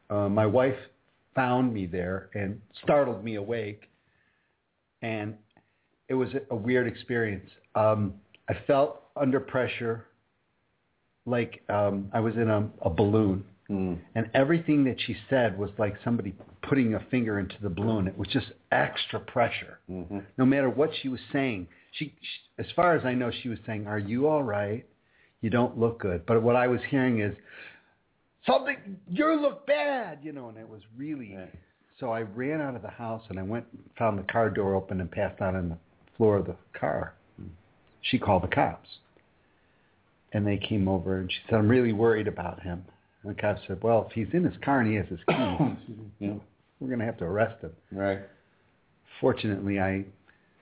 Uh, my wife found me there and startled me awake, and it was a weird experience. Um, I felt under pressure, like um, I was in a, a balloon Mm. and everything that she said was like somebody putting a finger into the balloon. It was just extra pressure. hmm No matter what she was saying, she, she as far as I know, she was saying, "Are you all right? You don't look good." But what I was hearing is something. You look bad, you know, and it was really. Right. So I ran out of the house and I went, found the car door open, and passed out on the floor of the car. She called the cops, and they came over and she said, "I'm really worried about him." And the cops said, "Well, if he's in his car and he has his keys, Yeah. we're going to have to arrest him." Right. Fortunately, I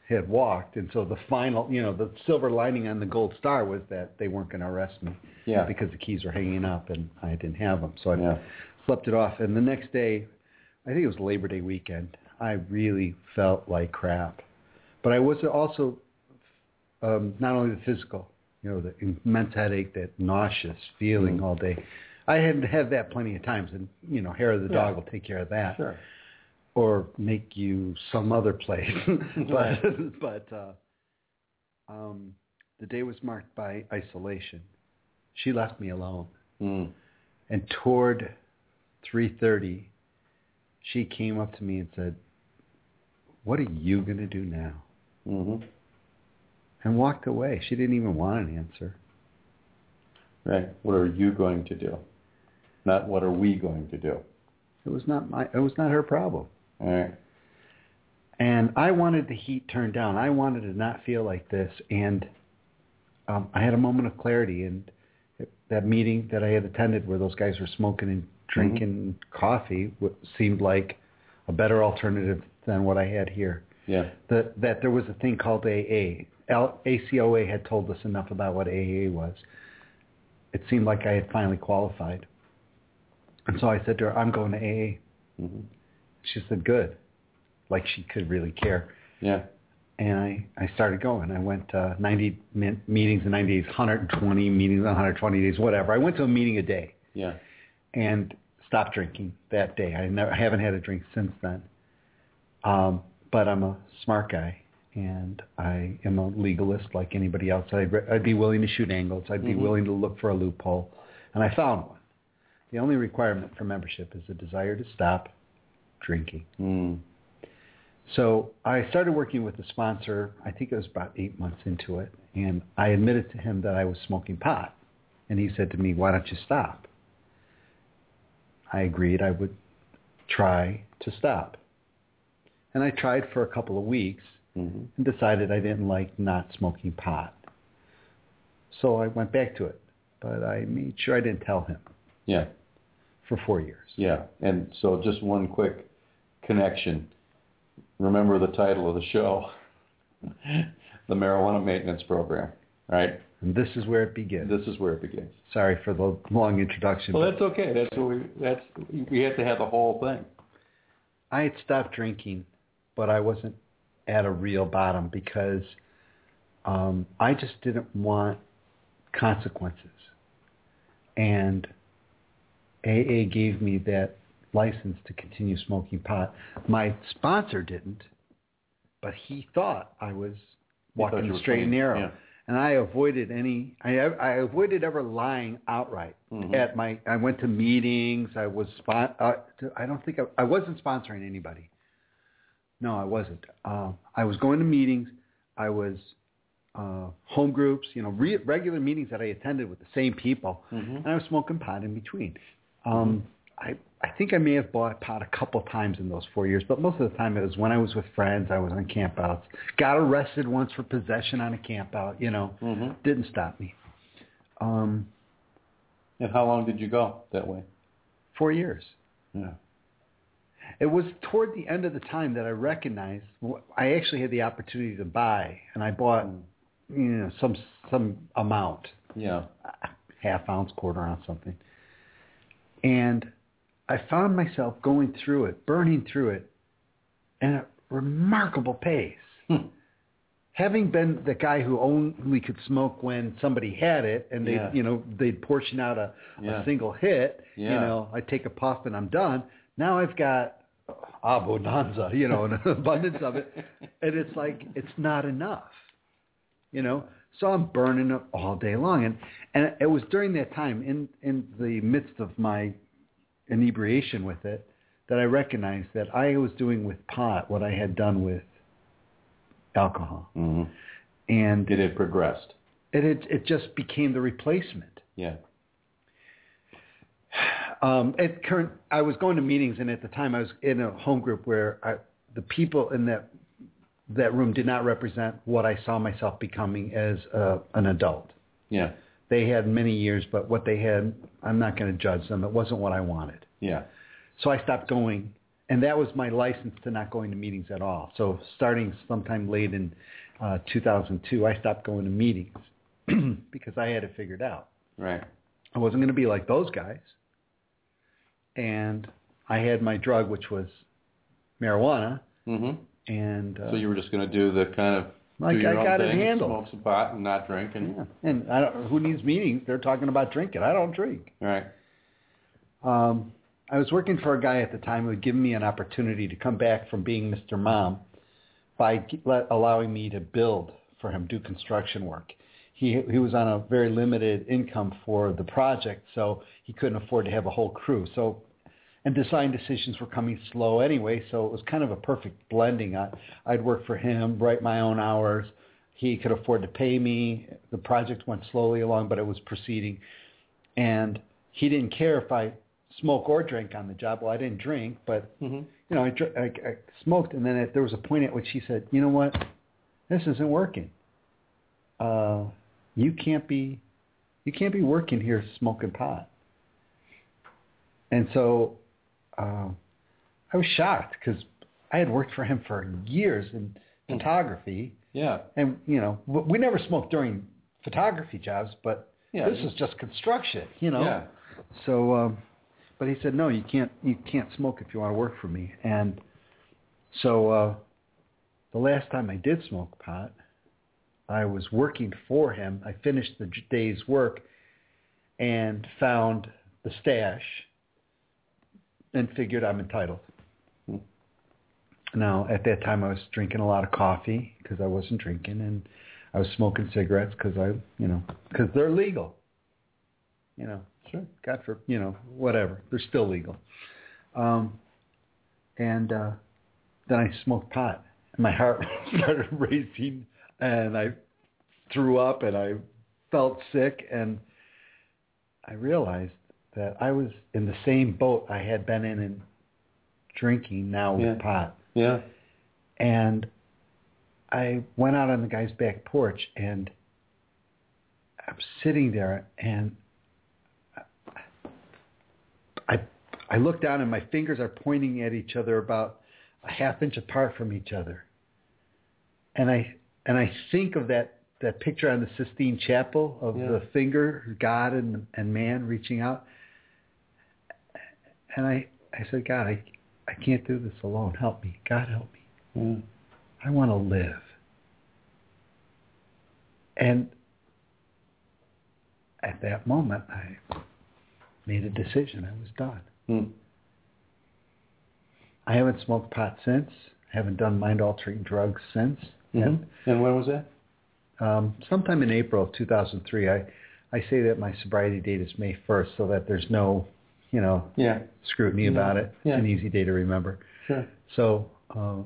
had walked, and so the final, you know, the silver lining on the gold star was that they weren't going to arrest me Yeah. because the keys were hanging up and I didn't have them. So I Yeah. slept it off. And the next day, I think it was Labor Day weekend, I really felt like crap. But I was also um, not only the physical, you know, the immense headache, that nauseous feeling Mm. all day. I had had that plenty of times, and you know, hair of the Yeah. dog will take care of that Sure. or make you some other place. but but uh, um, the day was marked by isolation. She left me alone, Mm. and toward 3:30, she came up to me and said, "What are you going to do now?" hmm And walked away. She didn't even want an answer. Right. What are you going to do? Not what are we going to do? It was not my. It was not her problem. All right. And I wanted the heat turned down. I wanted to not feel like this. And um, I had a moment of clarity. And that meeting that I had attended where those guys were smoking and drinking coffee w- seemed like a better alternative than what I had here. Yeah. That, that there was a thing called AA. L- ACOA had told us enough about what AA was. It seemed like I had finally qualified. And so I said to her, I'm going to AA. hmm She said, good. Like she could really care. Yeah. And I, I started going. I went uh, 90 min- meetings in 90 days, 120 meetings in 120 days, whatever. I went to a meeting a day Yeah. and stopped drinking that day. I never I haven't had a drink since then. Um, but I'm a smart guy and I am a legalist like anybody else. I'd, re- I'd be willing to shoot angles. I'd be Mhm. willing to look for a loophole. And I found one. The only requirement for membership is a desire to stop drinking. Mm. So I started working with a sponsor, I think it was about eight months into it, and I admitted to him that I was smoking pot. And he said to me, why don't you stop? I agreed I would try to stop. And I tried for a couple of weeks hmm and decided I didn't like not smoking pot. So I went back to it, but I made sure I didn't tell him. Yeah. for four years. Yeah, and so just one quick connection. Remember the title of the show, the marijuana maintenance program, right? And this is where it begins. This is where it begins. Sorry for the long introduction. Well, that's okay. That's what we. That's we have to have the whole thing. I had stopped drinking, but I wasn't at a real bottom because um, I just didn't want consequences. And AA gave me that license to continue smoking pot. My sponsor didn't, but he thought I was walking the straight and narrow. yeah. And I avoided any. I, I avoided ever lying outright. Mhm. At my, I went to meetings. I was spon- uh, I don't think I, I wasn't sponsoring anybody. No, I wasn't. Uh, I was going to meetings. I was uh, home groups, you know, re- regular meetings that I attended with the same people, Mhm. and I was smoking pot in between. Um, I I think I may have bought pot a couple times in those four years, but most of the time it was when I was with friends. I was on campouts. Got arrested once for possession on a campout. You know, Mhm. didn't stop me. Um, And how long did you go that way? four years. Yeah. It was toward the end of the time that I recognized I actually had the opportunity to buy, and I bought, you know, some some amount, Yeah. half ounce, quarter ounce, something. And I found myself going through it, burning through it, at a remarkable pace. Hmm. Having been the guy who only could smoke when somebody had it, and they, Yeah. you know, they'd portion out a, Yeah. a single hit. yeah. You know, I take a puff and I'm done. Now I've got abundanza, you know, an abundance of it, and it's like it's not enough, you know. So I'm burning it all day long, and and it was during that time, in in the midst of my inebriation with it, that I recognized that I was doing with pot what I had done with alcohol, hmm and It had progressed. it had, it just became the replacement. Yeah. Um, at current, I was going to meetings, and at the time, I was in a home group where I, the people in that that room did not represent what I saw myself becoming as uh, an adult. Yeah. They had many years, but what they had, I'm not going to judge them. It wasn't what I wanted. Yeah. So I stopped going, and that was my license to not going to meetings at all. So starting sometime late in uh, 2002, I stopped going to meetings because I had it figured out. Right. I wasn't going to be like those guys. And I had my drug, which was marijuana, hmm and uh, So you were just going to do the kind of Like, I got it handled. smoke some pot and not drink, and yeah. And I don't, who needs meetings? They're talking about drinking. I don't drink. right. Um, I was working for a guy at the time who had given me an opportunity to come back from being Mr. Mom by g- let, allowing me to build for him, do construction work. He he was on a very limited income for the project, so he couldn't afford to have a whole crew. So, and design decisions were coming slow anyway, so it was kind of a perfect blending. I, I'd work for him, write my own hours. He could afford to pay me. The project went slowly along, but it was proceeding, and he didn't care if I smoke or drink on the job. Well, I didn't drink, but hmm you know, I, I, I smoked, and then it, there was a point at which he said, "You know what? This isn't working. Uh, you can't be, you can't be working here smoking pot." And so, uh, I was shocked because I had worked for him for years in photography, Yeah. and you know, we never smoked during photography jobs, but Yeah. this is just construction, you know. Yeah. So, um, but he said, no, you can't, you can't smoke if you want to work for me. And so, uh, the last time I did smoke pot, I was working for him. I finished the day's work and found the stash and figured I'm entitled. Now, at that time, I was drinking a lot of coffee because I wasn't drinking, and I was smoking cigarettes because I, you know, because they're legal. You know, Sure. God for you know whatever, they're still legal. Um, and uh, then I smoked pot, and my heart started racing, and I threw up, and I felt sick, and I realized that I was in the same boat I had been in in drinking now with Yeah. pot. Yeah. And I went out on the guy's back porch and I'm sitting there and I I look down and my fingers are pointing at each other about a half inch apart from each other. And I and I think of that that picture on the Sistine Chapel of Yeah. the finger, God and and man reaching out. And I I said, God, I I can't do this alone. Help me. God help me. Mm. I want to live. And at that moment, I made a decision. I was done. Mm. I haven't smoked pot since. I haven't done mind-altering drugs since. Mhm. And when was that? Um, sometime in April of 2003, I, I say that my sobriety date is May 1st so that there's no, you know, Yeah. scrutiny Yeah. about it. It's Yeah. an easy day to remember. Sure. So, uh,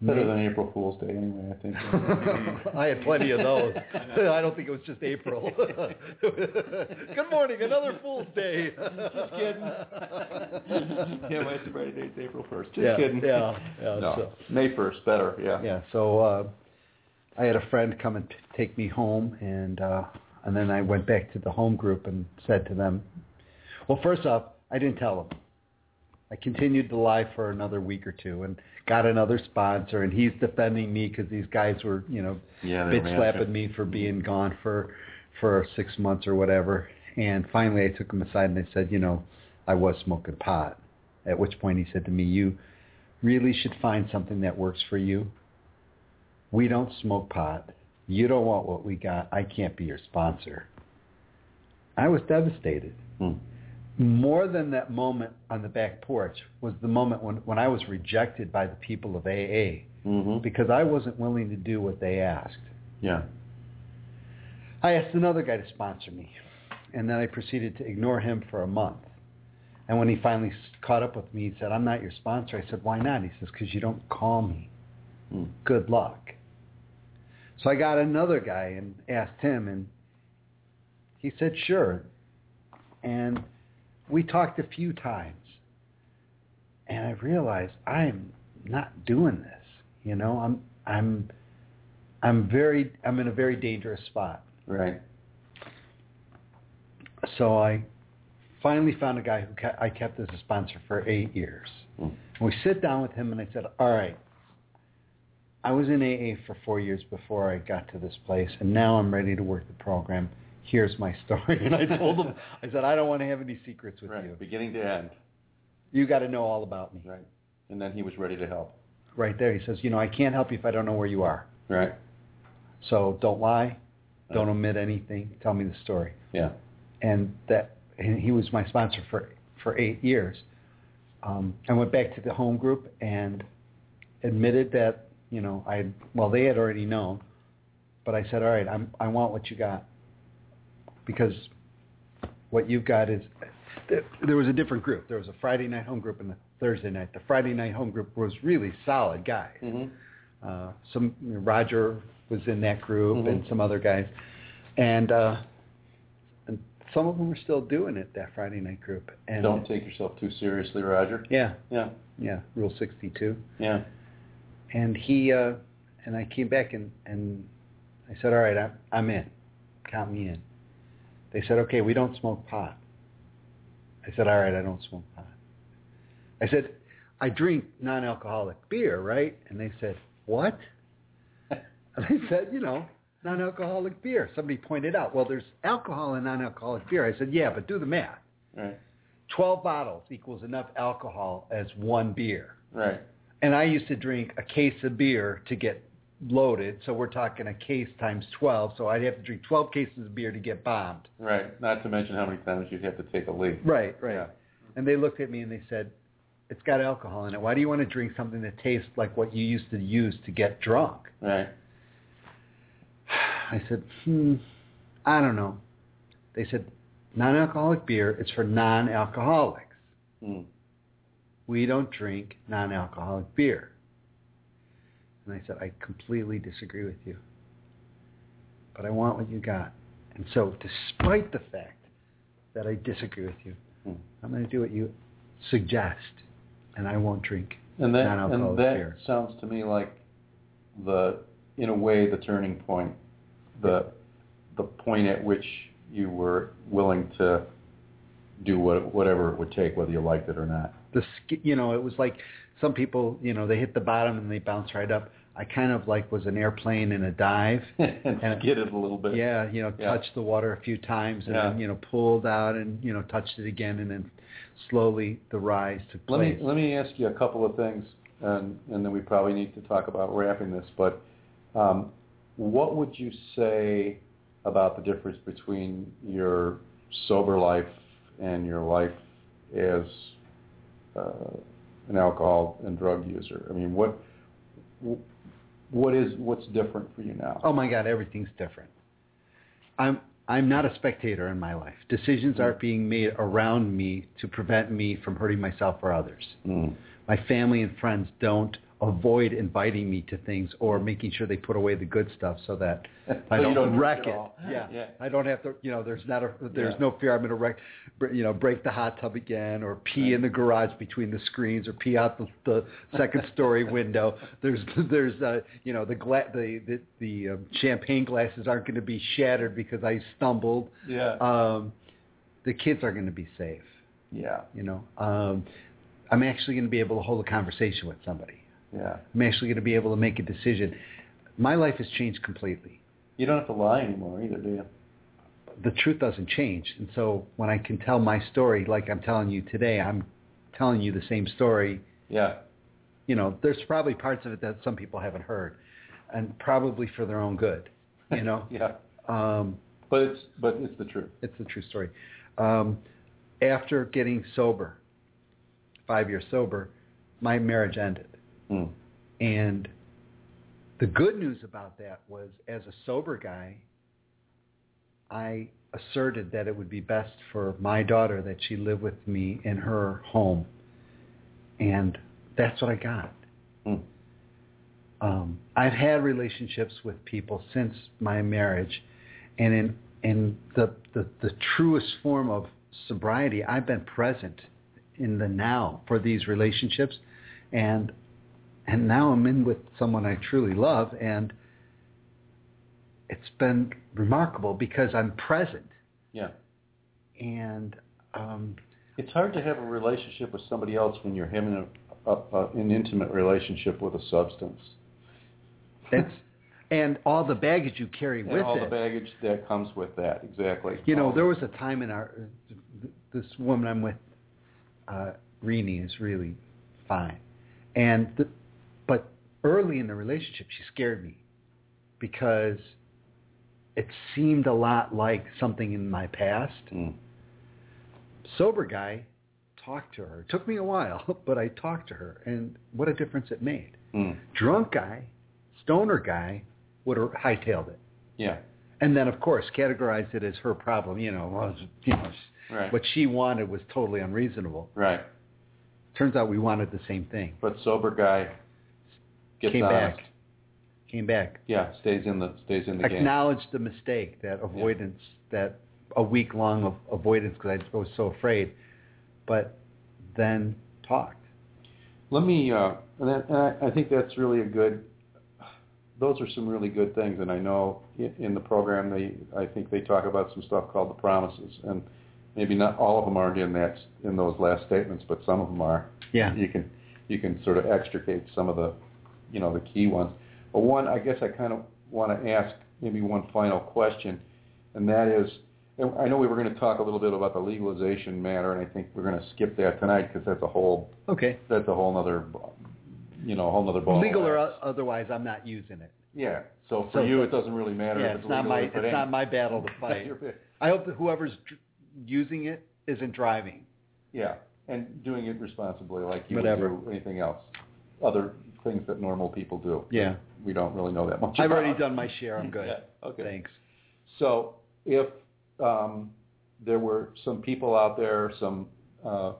Better than April Fool's Day, anyway. I think. I had plenty of those. I don't think it was just April. Good morning, another Fool's Day. Just kidding. yeah, my sobriety date's April first. Just yeah, kidding. Yeah, yeah. No, So, May first, better. Yeah. yeah. So uh, I had a friend come and t- take me home, and uh, and then I went back to the home group and said to them, well, first off, I didn't tell them. I continued to lie for another week or two, and got another sponsor, and he's defending me because these guys were, you know, Yeah. bitch slapping it. me for being gone for for six months or whatever. And finally, I took him aside and I said, you know, I was smoking pot. At which point he said to me, you really should find something that works for you. We don't smoke pot. You don't want what we got. I can't be your sponsor. I was devastated. Hmm. More than that moment on the back porch was the moment when, when I was rejected by the people of AA Mhm. because I wasn't willing to do what they asked. Yeah. I asked another guy to sponsor me, and then I proceeded to ignore him for a month. And when he finally caught up with me, he said, I'm not your sponsor. I said, why not? He says, because you don't call me. Hmm. Good luck. So I got another guy and asked him, and he said, sure. And we talked a few times. And I realized I'm not doing this. You know, I'm I'm I'm very I'm in a very dangerous spot. Right. So I finally found a guy who ke- I kept as a sponsor for eight years. Hmm. And we sit down with him and I said, all right, I was in AA for four years before I got to this place, and now I'm ready to work the program. Here's my story. And I told him, I said, I don't want to have any secrets with Right. you. Beginning to end. You got to know all about me. Right. And then he was ready to help. Right there. He says, you know, I can't help you if I don't know where you are. Right. So don't lie. Don't omit anything. Tell me the story. Yeah. and that and he was my sponsor for for eight years. Um, I went back to the home group and admitted that you know I well they had already known, but I said all right I'm I want what you got because what you've got is there, was a different group. There was a Friday night home group and a Thursday night. The Friday night home group was really solid guys. Mhm. Uh, some Roger was in that group and Mhm. some other guys, and uh, and some of them are still doing it. That Friday night group. And Don't take yourself too seriously, Roger. Yeah, Yeah. yeah. Rule sixty two. Yeah. And he uh, and I came back and and I said, all right, I'm I'm in. Count me in. They said, okay, we don't smoke pot. I said, all right, I don't smoke pot. I said, I drink non-alcoholic beer, right? And they said, what? And I said, you know, non-alcoholic beer. Somebody pointed out, well, there's alcohol in non-alcoholic beer. I said, yeah, but do the math. Right. 12 bottles equals enough alcohol as one beer. Right. And I used to drink a case of beer to get loaded. So we're talking a case times 12. So I'd have to drink 12 cases of beer to get bombed. Right. Not to mention how many times you'd have to take a leak. Right, right. Yeah. And they looked at me and they said, it's got alcohol in it. Why do you want to drink something that tastes like what you used to use to get drunk? Right. I said, hmm, I don't know. They said, non-alcoholic beer is for non-alcoholics. Mm. We don't drink non-alcoholic beer. And I said, I completely disagree with you. But I want what you got. And so despite the fact that I disagree with you, Hmm. I'm going to do what you suggest. And I won't drink And that non-alcoholic and that beer. sounds to me like the in a way the turning point, the the point at which you were willing to do what, whatever it would take, whether you liked it or not. The you know, it was like some people, you know, they hit the bottom and they bounce right up. I kind of like was an airplane in a dive. and And- skid it a little bit. Yeah, you know, Yeah. touched the water a few times and Yeah. then, you know, pulled out and, you know, touched it again and then slowly the rise took Let me let me ask you a couple of things, and and then we probably need to talk about wrapping this. But um, what would you say about the difference between your sober life and your life as uh, an alcohol and drug user? I mean, what what is what's different for you now? Oh my God, everything's different. I'm I'm not a spectator in my life. Decisions aren't being made around me to prevent me from hurting myself or others. Mm. My family and friends don't avoid inviting me to things or making sure they put away the good stuff so that I don't, don't wreck drink it. Yeah. Yeah. I don't have to. You know, there's not a. There's Yeah. no fear I'm going to wreck. You know, break the hot tub again or pee in the garage between the screens or pee out the, the second story window. There's there's uh, you know the gla- the the, the um, champagne glasses aren't going to be shattered because I stumbled. Yeah. Um, the kids are going to be safe. yeah. You know, um, I'm actually going to be able to hold a conversation with somebody. Yeah. I'm actually going to be able to make a decision. My life has changed completely. You don't have to lie anymore either, do you? The truth doesn't change. And so when I can tell my story like I'm telling you today, I'm telling you the same story. Yeah. You know, there's probably parts of it that some people haven't heard and probably for their own good, you know. Yeah. um, But it's but it's the truth. it's the true story. Um, after getting sober, five years sober, my marriage ended. Mm. And the good news about that was, as a sober guy, I asserted that it would be best for my daughter that she live with me in her home. And that's what I got. Mm. Um, I've had relationships with people since my marriage, and in in the, the the truest form of sobriety, I've been present in the now for these relationships, and and now I'm in with someone I truly love, and it's been remarkable because I'm present, Yeah. and um, It's hard to have a relationship with somebody else when you're having a, a, a an intimate relationship with a substance. it's and all the baggage you carry And with all it. the baggage that comes with that, exactly. You know, All- there was a time in our this woman I'm with, uh, Rini is really fine, and the, early in the relationship she scared me because it seemed a lot like something in my past. Mm. Sober guy, talked to her. It took me a while, but I talked to her, and what a difference it made. Mm. Drunk guy, stoner guy would have hightailed it. Yeah. And then, of course, categorized it as her problem. You know, well, you know, Right. what she wanted was totally unreasonable. Right. Turns out we wanted the same thing. But sober guy gets Came honest. back. Came back. Yeah, stays in the stays in the game. Acknowledged the mistake, that avoidance, that a week long of avoidance because I was so afraid, but then talked. Let me, uh, and, I, think that's really a good. Those are some really good things, and I know in, in the program they, I think they talk about some stuff called the promises, and maybe not all of them aren't in that in those last statements, but some of them are. Yeah. You can you can sort of extricate some of the, you know, the key ones. But one, I guess I kind of want to ask maybe one final question, and that is, I know we were going to talk a little bit about the legalization matter, and I think we're going to skip that tonight because that's a whole Okay. that's a whole nother, you know, a whole nother ball. Legal or otherwise, I'm not using it. Yeah. So for So- you, it doesn't really matter Yeah, if it's it's not my or if it it's not my battle to fight. I hope that whoever's dr- using it isn't driving. yeah, and doing it responsibly, like you Whatever. would do anything else, other things that normal people do. Yeah. We don't really know that much. I've about. already done my share. I'm good. Yeah. Okay. Thanks. So if um, there were some people out there, some uh,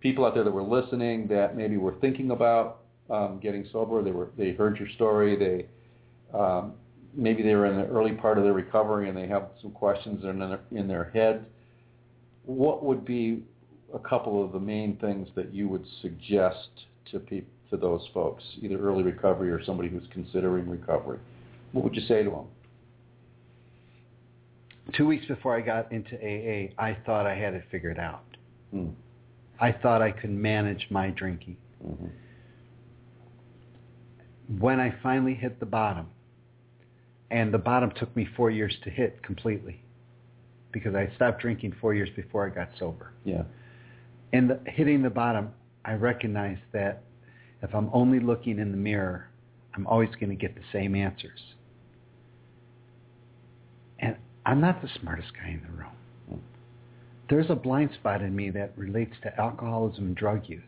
people out there that were listening that maybe were thinking about um, getting sober, they were they heard your story, they um, maybe they were in the early part of their recovery and they have some questions in their, in their head. What would be a couple of the main things that you would suggest to peop to those folks, either early recovery or somebody who's considering recovery? What would you say to them? two weeks before I got into AA, I thought I had it figured out. Mm. I thought I could manage my drinking. Mhm. When I finally hit the bottom, and the bottom took me four years to hit completely, because I stopped drinking four years before I got sober. Yeah. And the, hitting the bottom, I recognized that if I'm only looking in the mirror, I'm always going to get the same answers. And I'm not the smartest guy in the room. There's a blind spot in me that relates to alcoholism and drug use.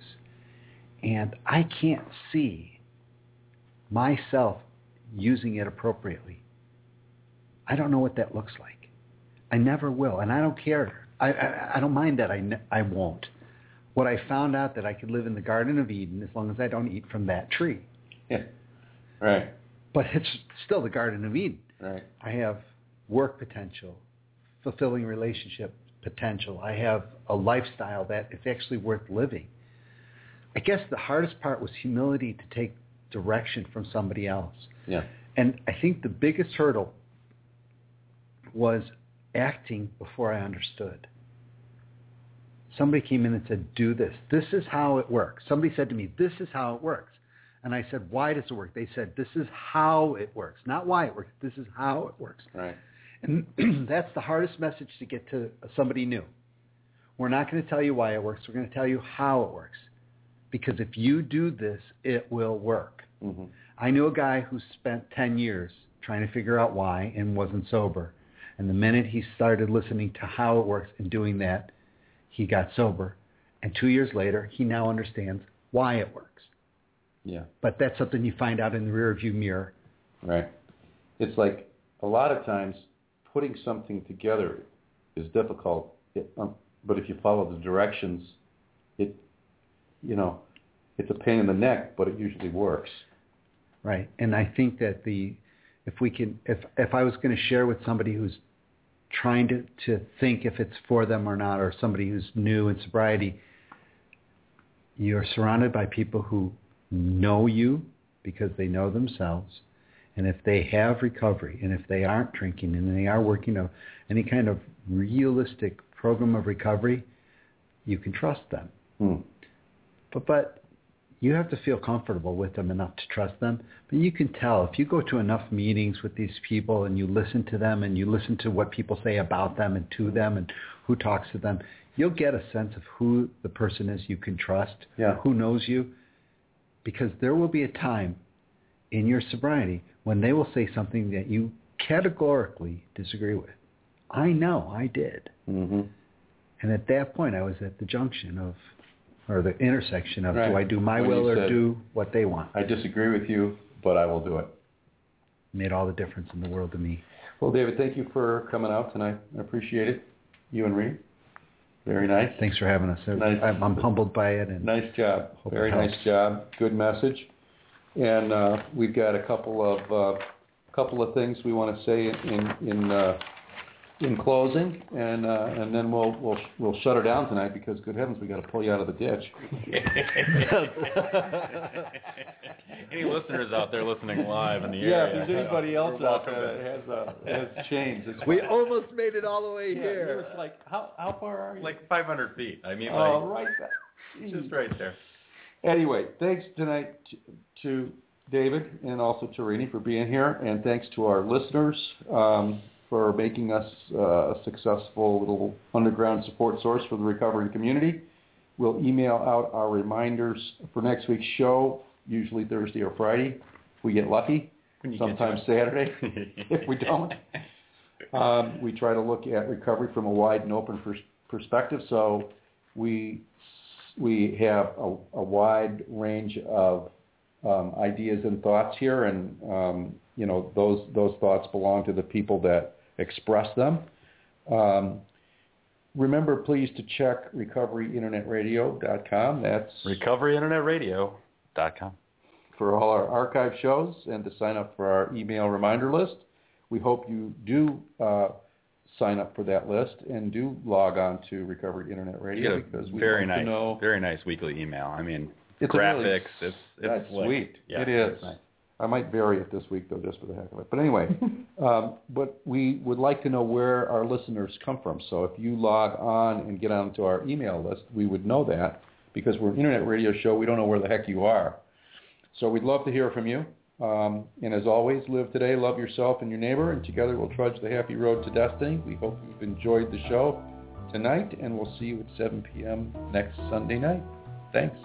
And I can't see myself using it appropriately. I don't know what that looks like. I never will, and I don't care. I, I, I don't mind that I, ne- I won't. What I found out that I could live in the Garden of Eden as long as I don't eat from that tree. Yeah. Right. But it's still the Garden of Eden. Right. I have work potential, fulfilling relationship potential. I have a lifestyle that is actually worth living. I guess the hardest part was humility to take direction from somebody else. Yeah. And I think the biggest hurdle was acting before I understood. Somebody came in and said, do this. This is how it works. Somebody said to me, this is how it works. And I said, why does it work? They said, this is how it works. Not why it works. This is how it works. Right. And that's the hardest message to get to somebody new. We're not going to tell you why it works. We're going to tell you how it works. Because if you do this, it will work. hmm I knew a guy who spent 10 years trying to figure out why and wasn't sober. And the minute he started listening to how it works and doing that, he got sober. And two years later, he now understands why it works. Yeah. But that's something you find out in the rearview mirror. Right. It's like a lot of times putting something together is difficult, it, um, but if you follow the directions, it, you know, it's a pain in the neck, but it usually works. Right. And I think that the if we can if if I was going to share with somebody who's trying to to think if it's for them or not or somebody who's new in sobriety you're surrounded by people who know you because they know themselves and if they have recovery and if they aren't drinking and they are working on any kind of realistic program of recovery you can trust them Hmm. but but you have to feel comfortable with them enough to trust them. But you can tell if you go to enough meetings with these people and you listen to them and you listen to what people say about them and to them and who talks to them, you'll get a sense of who the person is you can trust, Yeah. who knows you. Because there will be a time in your sobriety when they will say something that you categorically disagree with. I know I did. hmm And at that point, I was at the junction of, or the intersection of, Right. do I do my When will or said- do what they want? I disagree with you, but I will do it. Made all the difference in the world to me. Well, David, thank you for coming out tonight. I appreciate it. You and Reed. Very nice. Thanks for having us. Nice. I'm, I'm humbled by it, and Nice job. Very nice job. Good message. And uh, we've got a couple of uh, couple of things we want to say in in uh, in closing, and uh, and then we'll we'll we'll shut her down tonight because good heavens, we got to pull you out of the ditch. Any listeners out there listening live in the Yeah, area? if there's anybody else out there to- that has uh, has chains, it's we almost made it all the way yeah, here. It's like how how far are you? like 500 feet. I mean, oh, like, right. back. just right there. Anyway, thanks tonight to, to David and also to Rini for being here, and thanks to our listeners um, for making us uh, a successful little underground support source for the recovering community. We'll email out our reminders for next week's show, usually Thursday or Friday. If we get lucky, sometimes. Saturday. if we don't, um, we try to look at recovery from a wide and open pers- perspective. So we we have a, a wide range of um, ideas and thoughts here, and um, you know those those thoughts belong to the people that express them. Um, remember, please to check recoveryinternetradio.com. That's RecoveryInternetRadio.com. for all our archive shows and to sign up for our email reminder list. We hope you do uh, sign up for that list and do log on to Recovery Internet Radio because we very nice, know. very nice weekly email. I mean, It's graphics. really- it's it's sweet. Yeah, it is. nice. I might vary it this week though, just for the heck of it. But anyway, um, but we would like to know where our listeners come from. So if you log on and get onto our email list, we would know that because we're an internet radio show. We don't know where the heck you are. So we'd love to hear from you. Um, and as always, live today, love yourself and your neighbor, and together we'll trudge the happy road to destiny. We hope you've enjoyed the show tonight, and we'll see you at 7 p.m. next Sunday night. Thanks.